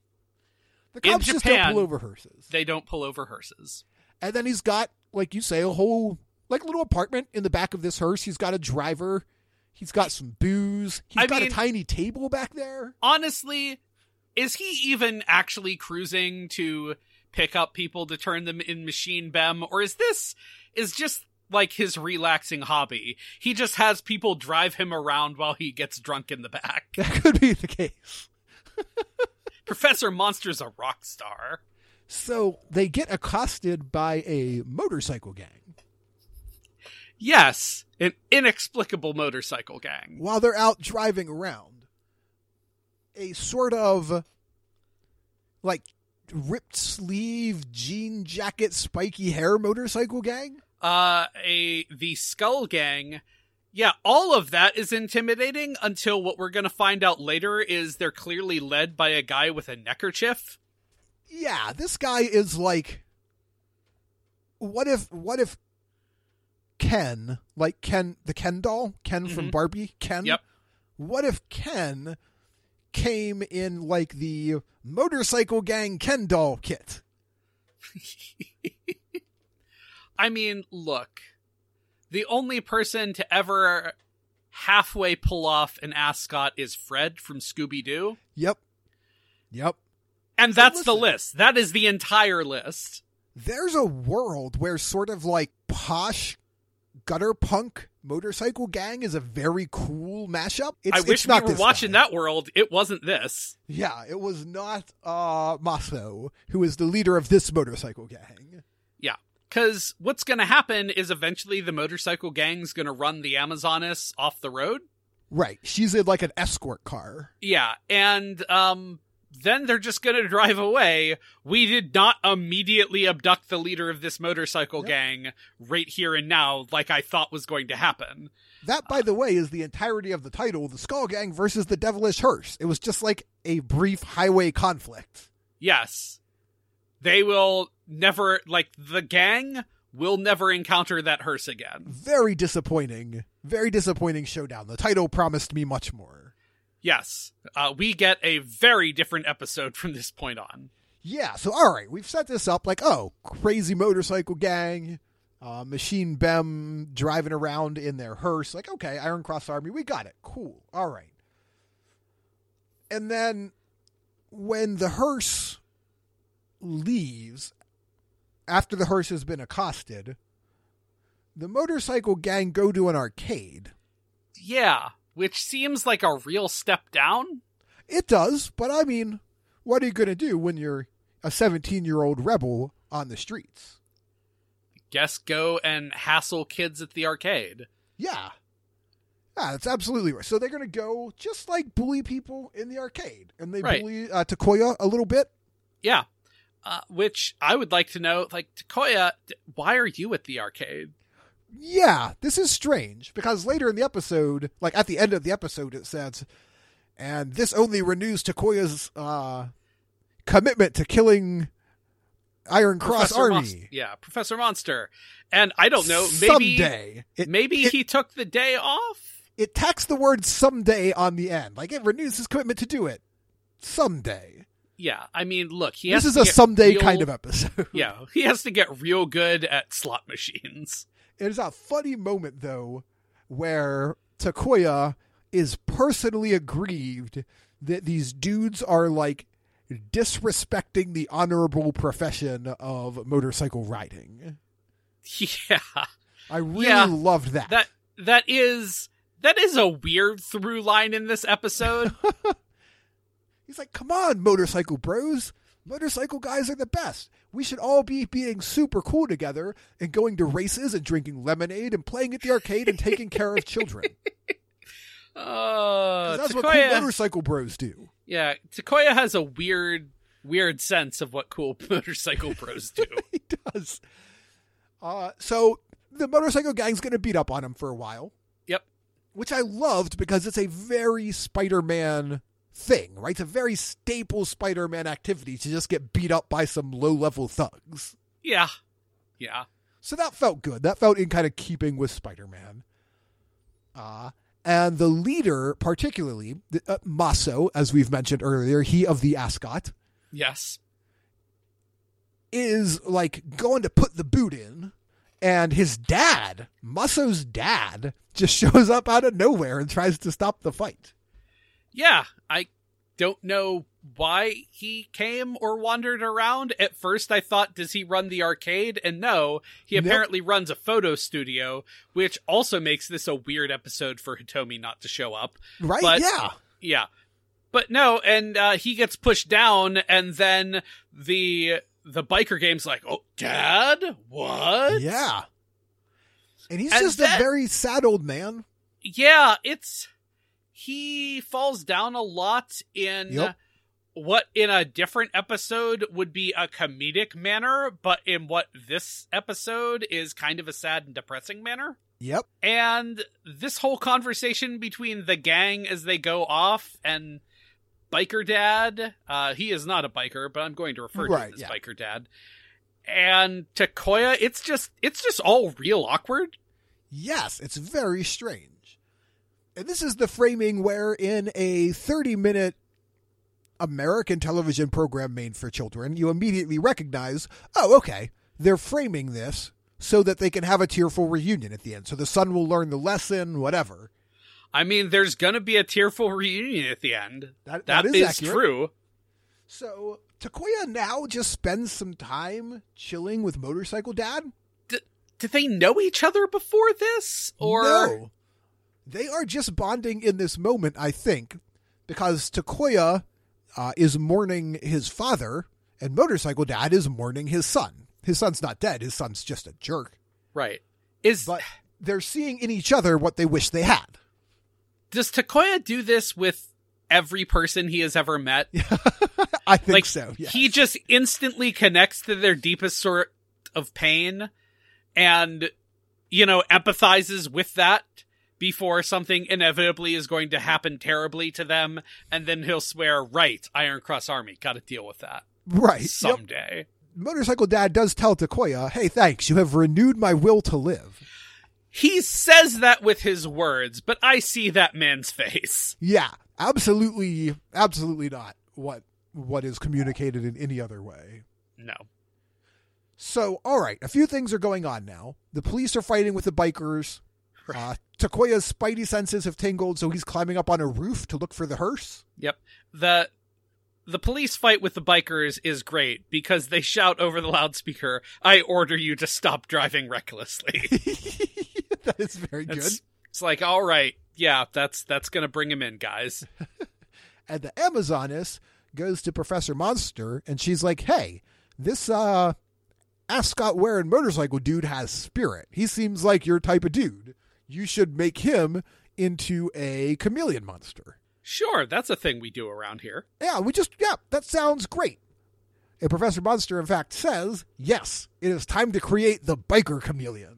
the cops just don't pull over hearses, They don't pull over hearses. and then he's got, like you say, a whole like little apartment in the back of this hearse. He's got a driver. He's got some booze. He's I got mean- a tiny table back there. Honestly, is he even actually cruising to pick up people to turn them in machine bem or is this is just like his relaxing hobby? He just has people drive him around while he gets drunk in the back. That could be the case. Professor Monster's a rock star. So they get accosted by a motorcycle gang. Yes, an inexplicable motorcycle gang. while they're out driving around. A sort of like ripped sleeve jean jacket spiky hair motorcycle gang. uh a the skull gang yeah all of that is intimidating until what we're gonna find out later is they're clearly led by a guy with a neckerchief Yeah, this guy is like what if what if Ken, like Ken the Ken doll, Ken from Mhm. Barbie, Ken? Yep. What if Ken came in like the motorcycle gang Ken doll kit? i mean look the only person to ever halfway pull off an ascot is fred from scooby-doo Yep. Yep. and So that's the list that is the entire list there's a world where sort of like posh gutter punk motorcycle gang is a very cool mashup. It's, i wish we were watching guy. that world it wasn't this Yeah, it was not uh Maso, who is the leader of this motorcycle gang. Yeah. Because what's going to happen is eventually the motorcycle gang's going to run the Amazonas off the road. Right. She's in like an escort car. Yeah. And um, then they're just going to drive away. We did not immediately abduct the leader of this motorcycle Yep. gang right here and now, like I thought was going to happen. That, by the way, is the entirety of the title, The Skull Gang versus the Devilish Hearse. It was just like a brief highway conflict. Yes. They will never, like, the gang will never encounter that hearse again. Very disappointing. Very disappointing showdown. The title promised me much more. Yes. Uh, we get a very different episode from this point on. Yeah, so all right, we've set this up like, oh, crazy motorcycle gang, uh, Machine Bem driving around in their hearse. Like, okay, Iron Cross Army, we got it. Cool. All right. And then when the hearse leaves, after the hearse has been accosted, the motorcycle gang go to an arcade. Yeah, which seems like a real step down. It does, but I mean, what are you going to do when you're a 17 year old rebel on the streets? Guess go and hassle kids at the arcade. Yeah. Yeah, that's absolutely right. So they're going to go just like bully people in the arcade. And they Right. bully uh, Takoya a little bit. Yeah. Uh, which I would like to know, like, Takoya, why are you at the arcade? Yeah, this is strange because later in the episode, like at the end of the episode, it says, and this only renews Takoya's uh, commitment to killing Iron Cross Professor Army. Monst- yeah, Professor Monster. And I don't know, maybe someday. It, maybe it, he took the day off. it tacks the word someday on the end. Like it renews his commitment to do it someday. Yeah, I mean, look, he This is a someday real- kind of episode. Yeah, he has to get real good at slot machines. It is a funny moment though, where Takoya is personally aggrieved that these dudes are like disrespecting the honorable profession of motorcycle riding. Yeah, I really Yeah, loved that. that that is that is a weird through line in this episode. He's like, "Come on, motorcycle bros, Motorcycle guys are the best. We should all be being super cool together and going to races and drinking lemonade and playing at the arcade and taking care of children. Uh, that's what cool motorcycle bros do. yeah, Takoya has a weird, weird sense of what cool motorcycle bros do. he does. Uh, so the motorcycle gang's going to beat up on him for a while. Yep. Which I loved because it's a very Spider Man thing, right? It's a very staple Spider Man activity to just get beat up by some low level thugs. Yeah, yeah. So that felt good. That felt in kind of keeping with Spider Man. Uh, and the leader, particularly, uh, Maso, as we've mentioned earlier, he of the Ascot, Yes. is like going to put the boot in, and his dad, Maso's dad, just shows up out of nowhere and tries to stop the fight. Yeah, I don't know why he came or wandered around. At first, I thought, does he run the arcade? And no, he Nope. apparently runs a photo studio, which also makes this a weird episode for Hitomi not to show up. Right? But- yeah. Yeah. But no, and uh, he gets pushed down, and then the the biker game's like, "Oh, Dad, what?" Yeah. And he's And just that- a very sad old man. yeah, it's he falls down a lot in Yep. what in a different episode would be a comedic manner, but in what this episode is kind of a sad and depressing manner. Yep. And this whole conversation between the gang as they go off and biker dad, uh, he is not a biker, but I'm going to refer to Right, him as yeah. biker dad. And Takoya, it's just it's just all real awkward. Yes, it's very strange. And this is the framing where, in a 30 minute American television program made for children, you immediately recognize oh, okay, they're framing this so that they can have a tearful reunion at the end. So the son will learn the lesson, whatever. I mean, there's gonna be a tearful reunion at the end. That, that that is, accurate. true. So Takoya now just spends some time chilling with Motorcycle Dad. Did they know each other before this? Or no, they are just bonding in this moment. I think because Takoya uh, is mourning his father, and Motorcycle Dad is mourning his son. His son's not dead. His son's just a jerk. right. Is But they're seeing in each other what they wish they had. does Takoya do this with every person he has ever met? I think like so. Yes. he just instantly connects to their deepest sort of pain and you know empathizes with that before something inevitably is going to happen terribly to them and then he'll swear right iron cross army got to deal with that right. Yep. someday Motorcycle Dad does tell Takoya, "Hey, thanks. You have renewed my will to live." he says that with his words but i see that man's face Yeah, absolutely, absolutely not what what is communicated in any other way. no So, all right, a few things are going on now. The police are fighting with the bikers. Uh, Takoya's spidey senses have tingled, so he's climbing up on a roof to look for the hearse. Yep. The the police fight with the bikers is great because they shout over the loudspeaker, "I order you to stop driving recklessly." that is very good. it's, like, "All right, yeah, that's that's going to bring him in, guys." And the Amazoness goes to Professor Monster, and she's like, "Hey, this uh, ascot wearing motorcycle dude has spirit. He seems like your type of dude. You should make him into a chameleon monster." Sure, that's a thing we do around here. Yeah, we just, yeah, that sounds great. And Professor Monster, in fact, says, yes, it is time to create the biker chameleon.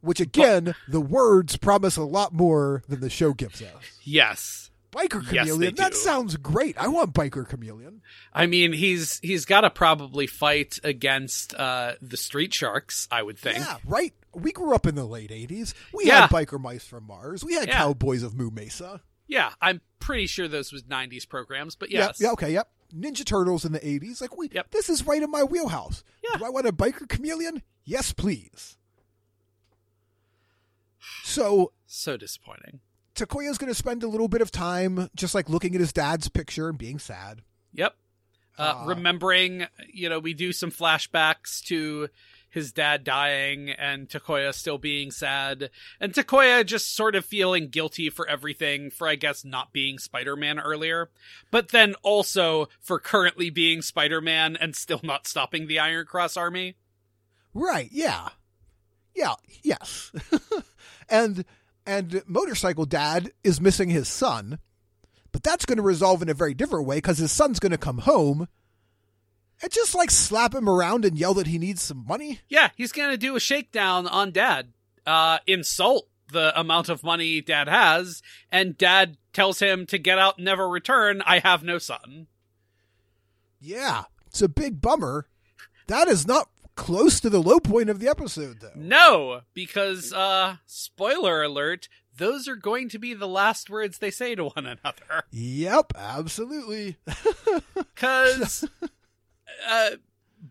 Which, again, the words promise a lot more than the show gives us. Yes. Biker Yes, chameleon, that do. sounds great. I want biker chameleon. I mean, he's he's got to probably fight against uh the street sharks, I would think. Yeah, right? We grew up in the late 80s. We Yeah. had biker mice from Mars. We had Yeah. cowboys of Moo Mesa. Yeah, I'm pretty sure those was 90s programs, but Yeah, yes. yeah, okay, yep. Ninja Turtles in the 80s. Like, we, Yep. this is right in my wheelhouse. Yeah. Do I want a biker chameleon? Yes, please. So, So disappointing. Takoya's going to spend a little bit of time just like looking at his dad's picture and being sad. Yep. Uh, Uh, remembering, you know, we do some flashbacks to his dad dying and Takoya still being sad and Takoya just sort of feeling guilty for everything for I guess not being Spider-Man earlier, but then also for currently being Spider-Man and still not stopping the Iron Cross army. Right, yeah. Yeah, yes. and and motorcycle dad is missing his son, but that's going to resolve in a very different way cuz his son's going to come home and just like slap him around and yell that he needs some money. Yeah, he's to do a shakedown on dad. Uh insult the amount of money dad has and dad tells him to get out and never return. I have no son. Yeah, it's a big bummer. That is not close to the low point of the episode, though. No, because uh spoiler alert, those are going to be the last words they say to one another. Yep, absolutely. Cuz uh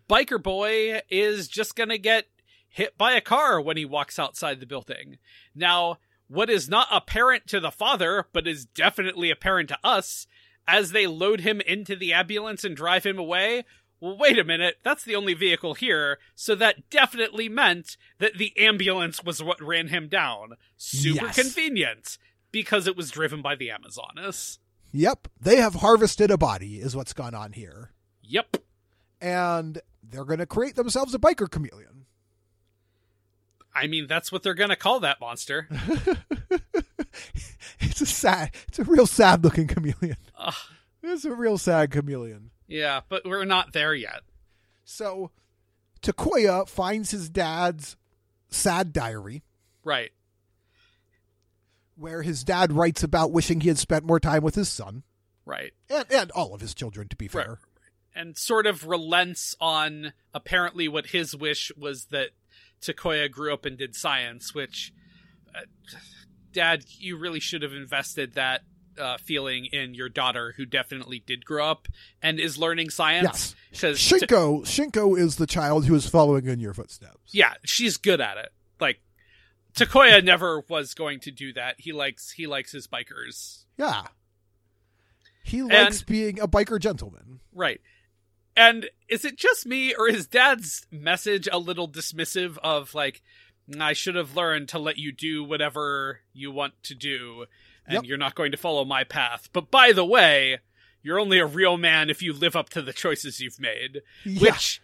biker boy is just going to get hit by a car when he walks outside the building. Now, what is not apparent to the father, but is definitely apparent to us as they load him into the ambulance and drive him away. Well, wait a minute, that's the only vehicle here, so that definitely meant that the ambulance was what ran him down. Super Yes. convenient, because it was driven by the Amazonas. Yep, they have harvested a body, is what's gone on here. Yep. And they're going to create themselves a biker chameleon. I mean, that's what they're gonna call that monster. it's a sad, it's a real sad looking chameleon. Ugh. It's a real sad chameleon. yeah, but we're not there yet. So, Takoya finds his dad's sad diary, Right. where his dad writes about wishing he had spent more time with his son Right. and, and all of his children, to be Right. fair. And sort of relents on apparently what his wish was that Takoya grew up and did science, which, uh, Dad, you really should have invested that uh, feeling in your daughter, who definitely did grow up and is learning science. Yes. Shinko, Shinko is the child who is following in your footsteps. yeah, she's good at it. Like Takoya never was going to do that. He likes he likes his bikers. Yeah. He likes being a biker gentleman. Right. And is it just me, or is dad's message a little dismissive of, like, I should have learned to let you do whatever you want to do, and Yep. you're not going to follow my path. But by the way, you're only a real man if you live up to the choices you've made, Yeah. which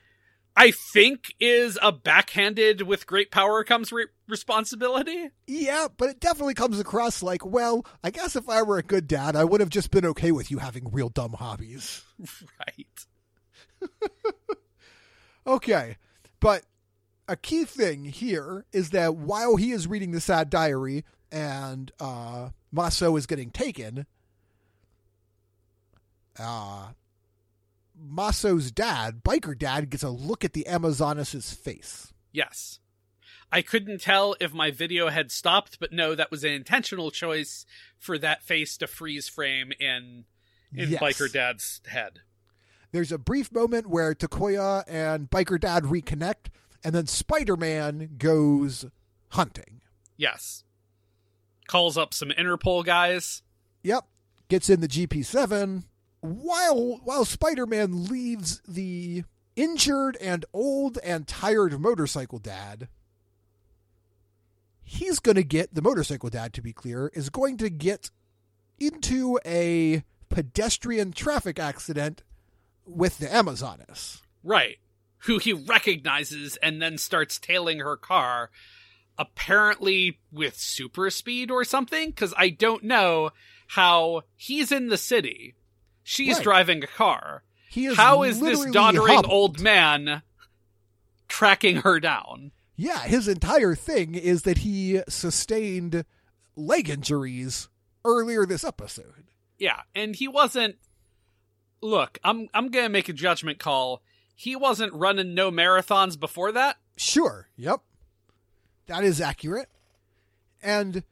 I think is a backhanded with great power comes re- responsibility. Yeah, but it definitely comes across like, well, I guess if I were a good dad, I would have just been okay with you having real dumb hobbies. Right. Okay, but a key thing here is that while he is reading the sad diary and uh, Maso is getting taken, uh, Maso's dad, biker dad, gets a look at the Amazonas' face. Yes. I couldn't tell if my video had stopped, but no, that was an intentional choice for that face to freeze frame in in Yes. Biker Dad's head. There's a brief moment where Takoya and biker dad reconnect, and then Spider Man goes hunting. Yes. Calls up some Interpol guys. Yep. Gets in the GP7 while while Spider-Man leaves the injured and old and tired motorcycle dad. He's going to get the motorcycle dad to be clear is going to get into a pedestrian traffic accident with the Amazonas. Right. Who he recognizes and then starts tailing her car, apparently with super speed or something, because I don't know how he's in the city. She's Right. driving a car. He is How is this doddering hobbled. old man tracking her down? Yeah, his entire thing is that he sustained leg injuries earlier this episode. Yeah, and he wasn't Look, I'm I'm going to make a judgment call. He wasn't running no marathons before that. Sure. Yep. That is accurate. And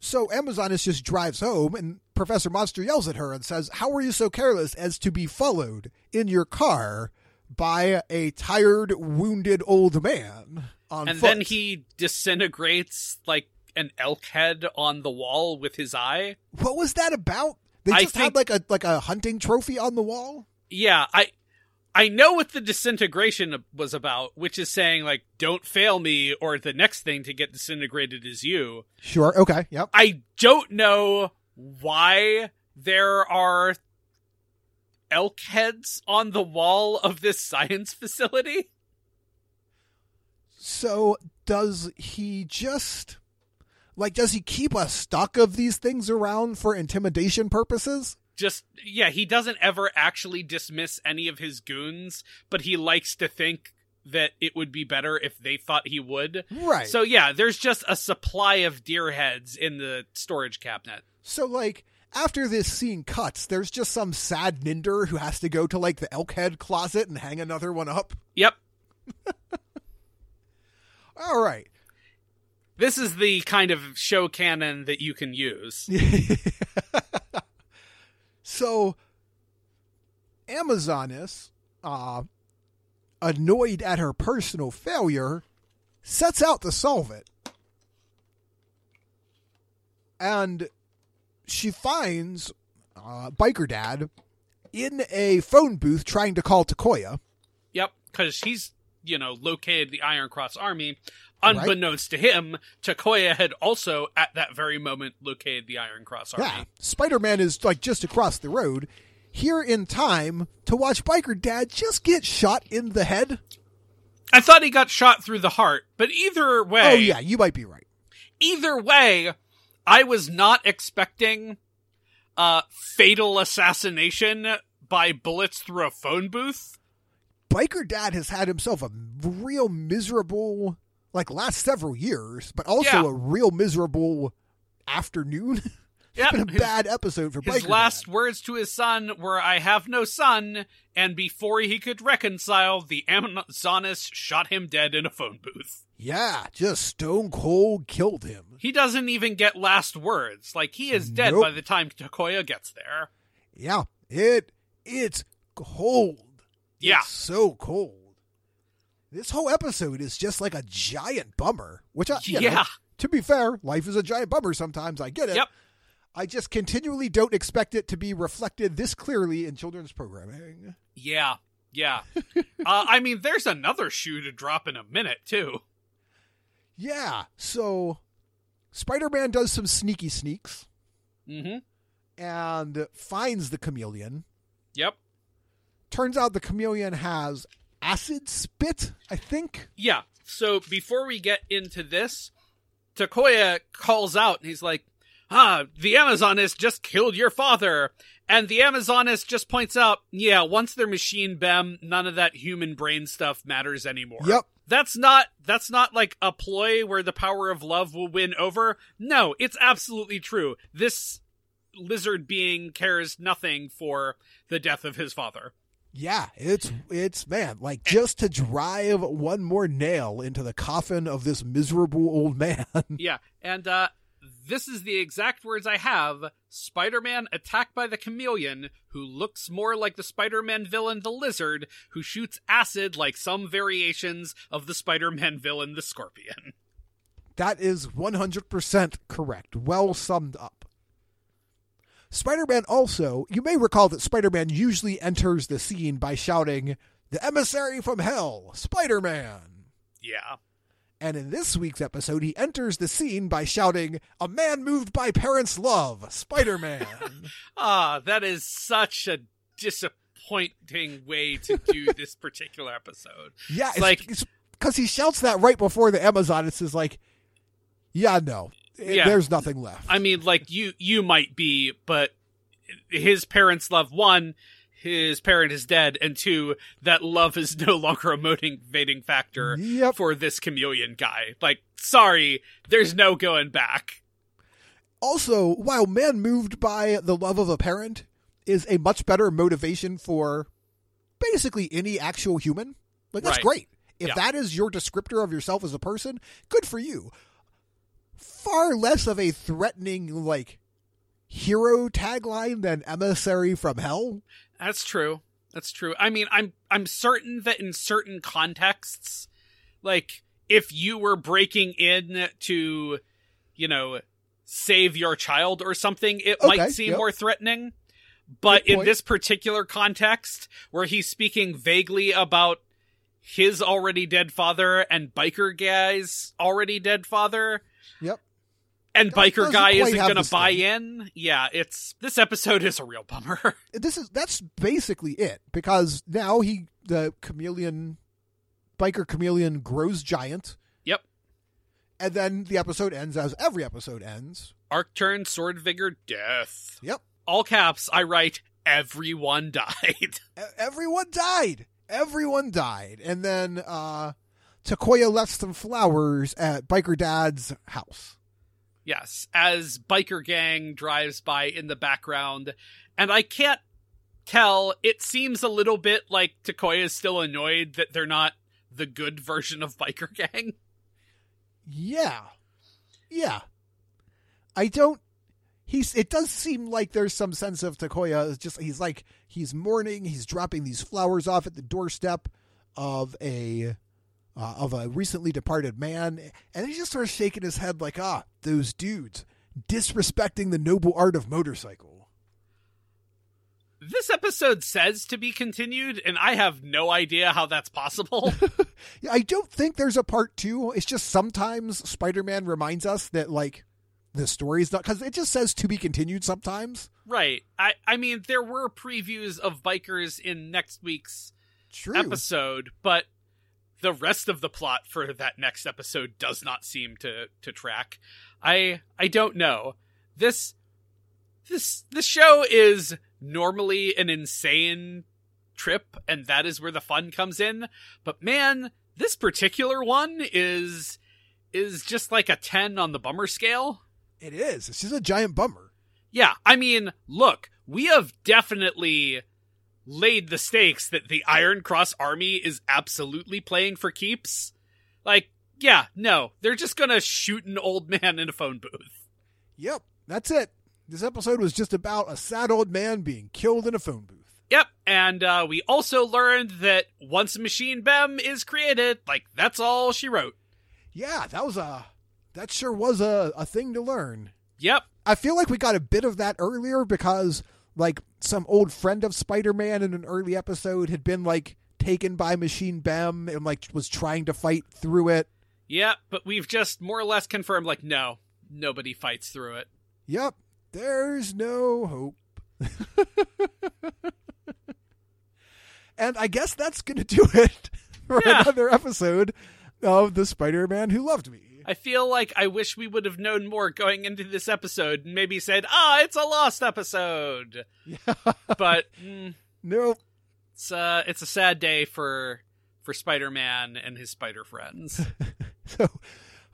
so Amazonas just drives home, and Professor Monster yells at her and says, How are you so careless as to be followed in your car by a tired, wounded old man on and foot? then he disintegrates like an elk head on the wall with his eye. What was that about? They just had like a like a hunting trophy on the wall? Yeah, I I know what the disintegration was about, which is saying like, "Don't fail me," or the next thing to get disintegrated is you. Sure. Okay. Yep. I don't know why there are elk heads on the wall of this science facility. So does he just like does he keep a stock of these things around for intimidation purposes? Just yeah, he doesn't ever actually dismiss any of his goons, but he likes to think that it would be better if they thought he would. Right. So yeah, there's just a supply of deer heads in the storage cabinet. So like after this scene cuts, there's just some sad Ninder who has to go to like the elk head closet and hang another one up. Yep. All right. This is the kind of show canon that you can use. so Amazoness, uh, annoyed at her personal failure, sets out to solve it. And she finds uh, Biker Dad in a phone booth trying to call Takoya. Yep, because he's you know located the Iron Cross Army. Unbeknownst to him, Takoya had also at that very moment located the Iron Cross Army. Yeah, Spider Man is like just across the road, here in time to watch Biker Dad just get shot in the head. I thought he got shot through the heart, but either way, Oh yeah, you might be right. either way, I was not expecting uh fatal assassination by bullets through a phone booth. Biker Dad has had himself a real miserable, like last several years, but also Yeah. a real miserable afternoon. Yep, Been a his- bad episode for His Biker last Dad. words to his son were, I have no son, and before he could reconcile, the Amazoness shot him dead in a phone booth. Yeah, just stone cold killed him. He doesn't even get last words. Like, he is dead Nope. by the time Takoya gets there. Yeah, it it's cold. Yeah. It's so cold. This whole episode is just like a giant bummer. Which I, you know, Yeah. to be fair, life is a giant bummer sometimes. I get it. Yep. I just continually don't expect it to be reflected this clearly in children's programming. Yeah. Yeah. uh, I mean, there's another shoe to drop in a minute, too. Yeah. So Spider Man does some sneaky sneaks Mm-hmm. and finds the chameleon. Yep. Turns out the chameleon has acid spit, I think. Yeah. So before we get into this, Takoya calls out and he's like, Ah, the Amazoness just killed your father. And the Amazoness just points out, yeah, once they're machine bem, none of that human brain stuff matters anymore. Yep. That's not that's not like a ploy where the power of love will win over. No, it's absolutely true. This lizard being cares nothing for the death of his father. Yeah, it's it's man, like just to drive one more nail into the coffin of this miserable old man. Yeah, and uh this is the exact words I have. Spider-Man attacked by the chameleon, who looks more like the Spider-Man villain the lizard, who shoots acid like some variations of the Spider-Man villain the scorpion. That is 100% correct. Well summed up. Spider Man also, you may recall that Spider Man usually enters the scene by shouting, The emissary from hell, Spider Man. Yeah. And in this week's episode, he enters the scene by shouting, A man moved by parents' love, Spider Man. Ah, that is such a disappointing way to do this particular episode. yeah, it's like- like, because he shouts that right before the Amazoness is like, Yeah, no, Yeah. there's nothing left. I mean, like you you might be, but his parents love one, his parent is dead, and two, that love is no longer a motivating factor Yep. for this chameleon guy. Like, sorry, there's no going back. Also, while man moved by the love of a parent is a much better motivation for basically any actual human, like that's Right. great. If Yeah. that is your descriptor of yourself as a person, good for you. Far less of a threatening like hero tagline than emissary from hell. That's true. That's true. I mean, I'm I'm certain that in certain contexts, like if you were breaking in to, you know, save your child or something, it Okay, might seem yep. more threatening. but in this particular context, where he's speaking vaguely about his already dead father and biker guy's already dead father, Yep. and Doesn't- biker guy isn't going to buy same. in. Yeah, it's this episode is a real bummer. This is that's basically it because now he the chameleon biker chameleon grows giant yep. and then the episode ends as every episode ends. Arc turn, sword vigor, death. Yep. All caps, I write, everyone died. Everyone died. Everyone died. And then uh Takuya left some flowers at Biker Dad's house. yes, as biker gang drives by in the background, and I can't tell, it seems a little bit like Takuya is still annoyed that they're not the good version of biker gang. Yeah. Yeah. I don't he's it does seem like there's some sense of Takuya is just he's like he's mourning, he's dropping these flowers off at the doorstep of a uh, of a recently departed man and he's just sort of shaking his head like ah those dudes disrespecting the noble art of motorcycle. This episode says to be continued, and I have no idea how that's possible. I don't think there's a part 2. It's just sometimes Spider-Man reminds us that like the story's not cuz it just says to be continued sometimes. right. I, I mean, there were previews of bikers in next week's True. episode, but the rest of the plot for that next episode does not seem to to track. I I don't know. This this this show is normally an insane trip and that is where the fun comes in, but man, this particular one is is just like a 10 on the bummer scale. It is. This is a giant bummer. Yeah, I mean, look, we have definitely laid the stakes that the Iron Cross army is absolutely playing for keeps. Like, yeah, no, they're just gonna shoot an old man in a phone booth. Yep, that's it. This episode was just about a sad old man being killed in a phone booth. Yep, and uh, we also learned that once Machine Bem is created, like, that's all she wrote. Yeah, that was a that sure was a, a thing to learn. Yep, I feel like we got a bit of that earlier because like some old friend of Spider-Man in an early episode had been like taken by Machine Bem and like was trying to fight through it. Yeah, but we've just more or less confirmed, like, no, nobody fights through it. Yep, there's no hope. and I guess that's going to do it for Yeah. another episode of The Spider-Man Who Loved Me. I feel like I wish we would have known more going into this episode and maybe said, ah, it's a lost episode. but mm, Nope. it's uh, it's a sad day for for Spider-Man and his spider friends. So,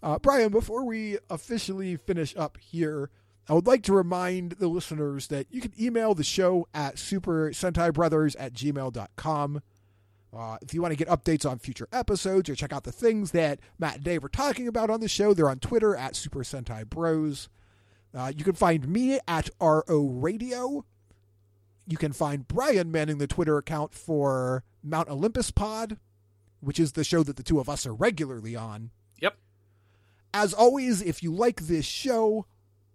uh, Brian, before we officially finish up here, I would like to remind the listeners that you can email the show at super sentai brothers at gmail.com. Uh, if you want to get updates on future episodes or check out the things that Matt and Dave are talking about on the show, they're on Twitter at Super Sentai Bros. Uh, you can find me at RO Radio. You can find Brian manning the Twitter account for Mount Olympus Pod, which is the show that the two of us are regularly on. yep. As always, if you like this show,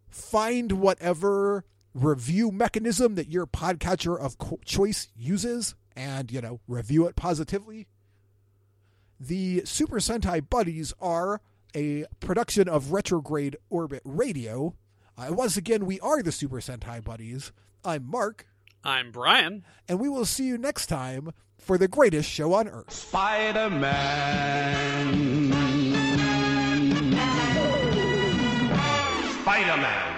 find whatever review mechanism that your podcatcher of co- choice uses and, you know, review it positively. The Super Sentai Buddies are a production of Retrograde Orbit Radio. Uh, once again, we are the Super Sentai Buddies. I'm Mark, I'm Brian. and we will see you next time for the greatest show on earth. Spider-Man. Spider-Man.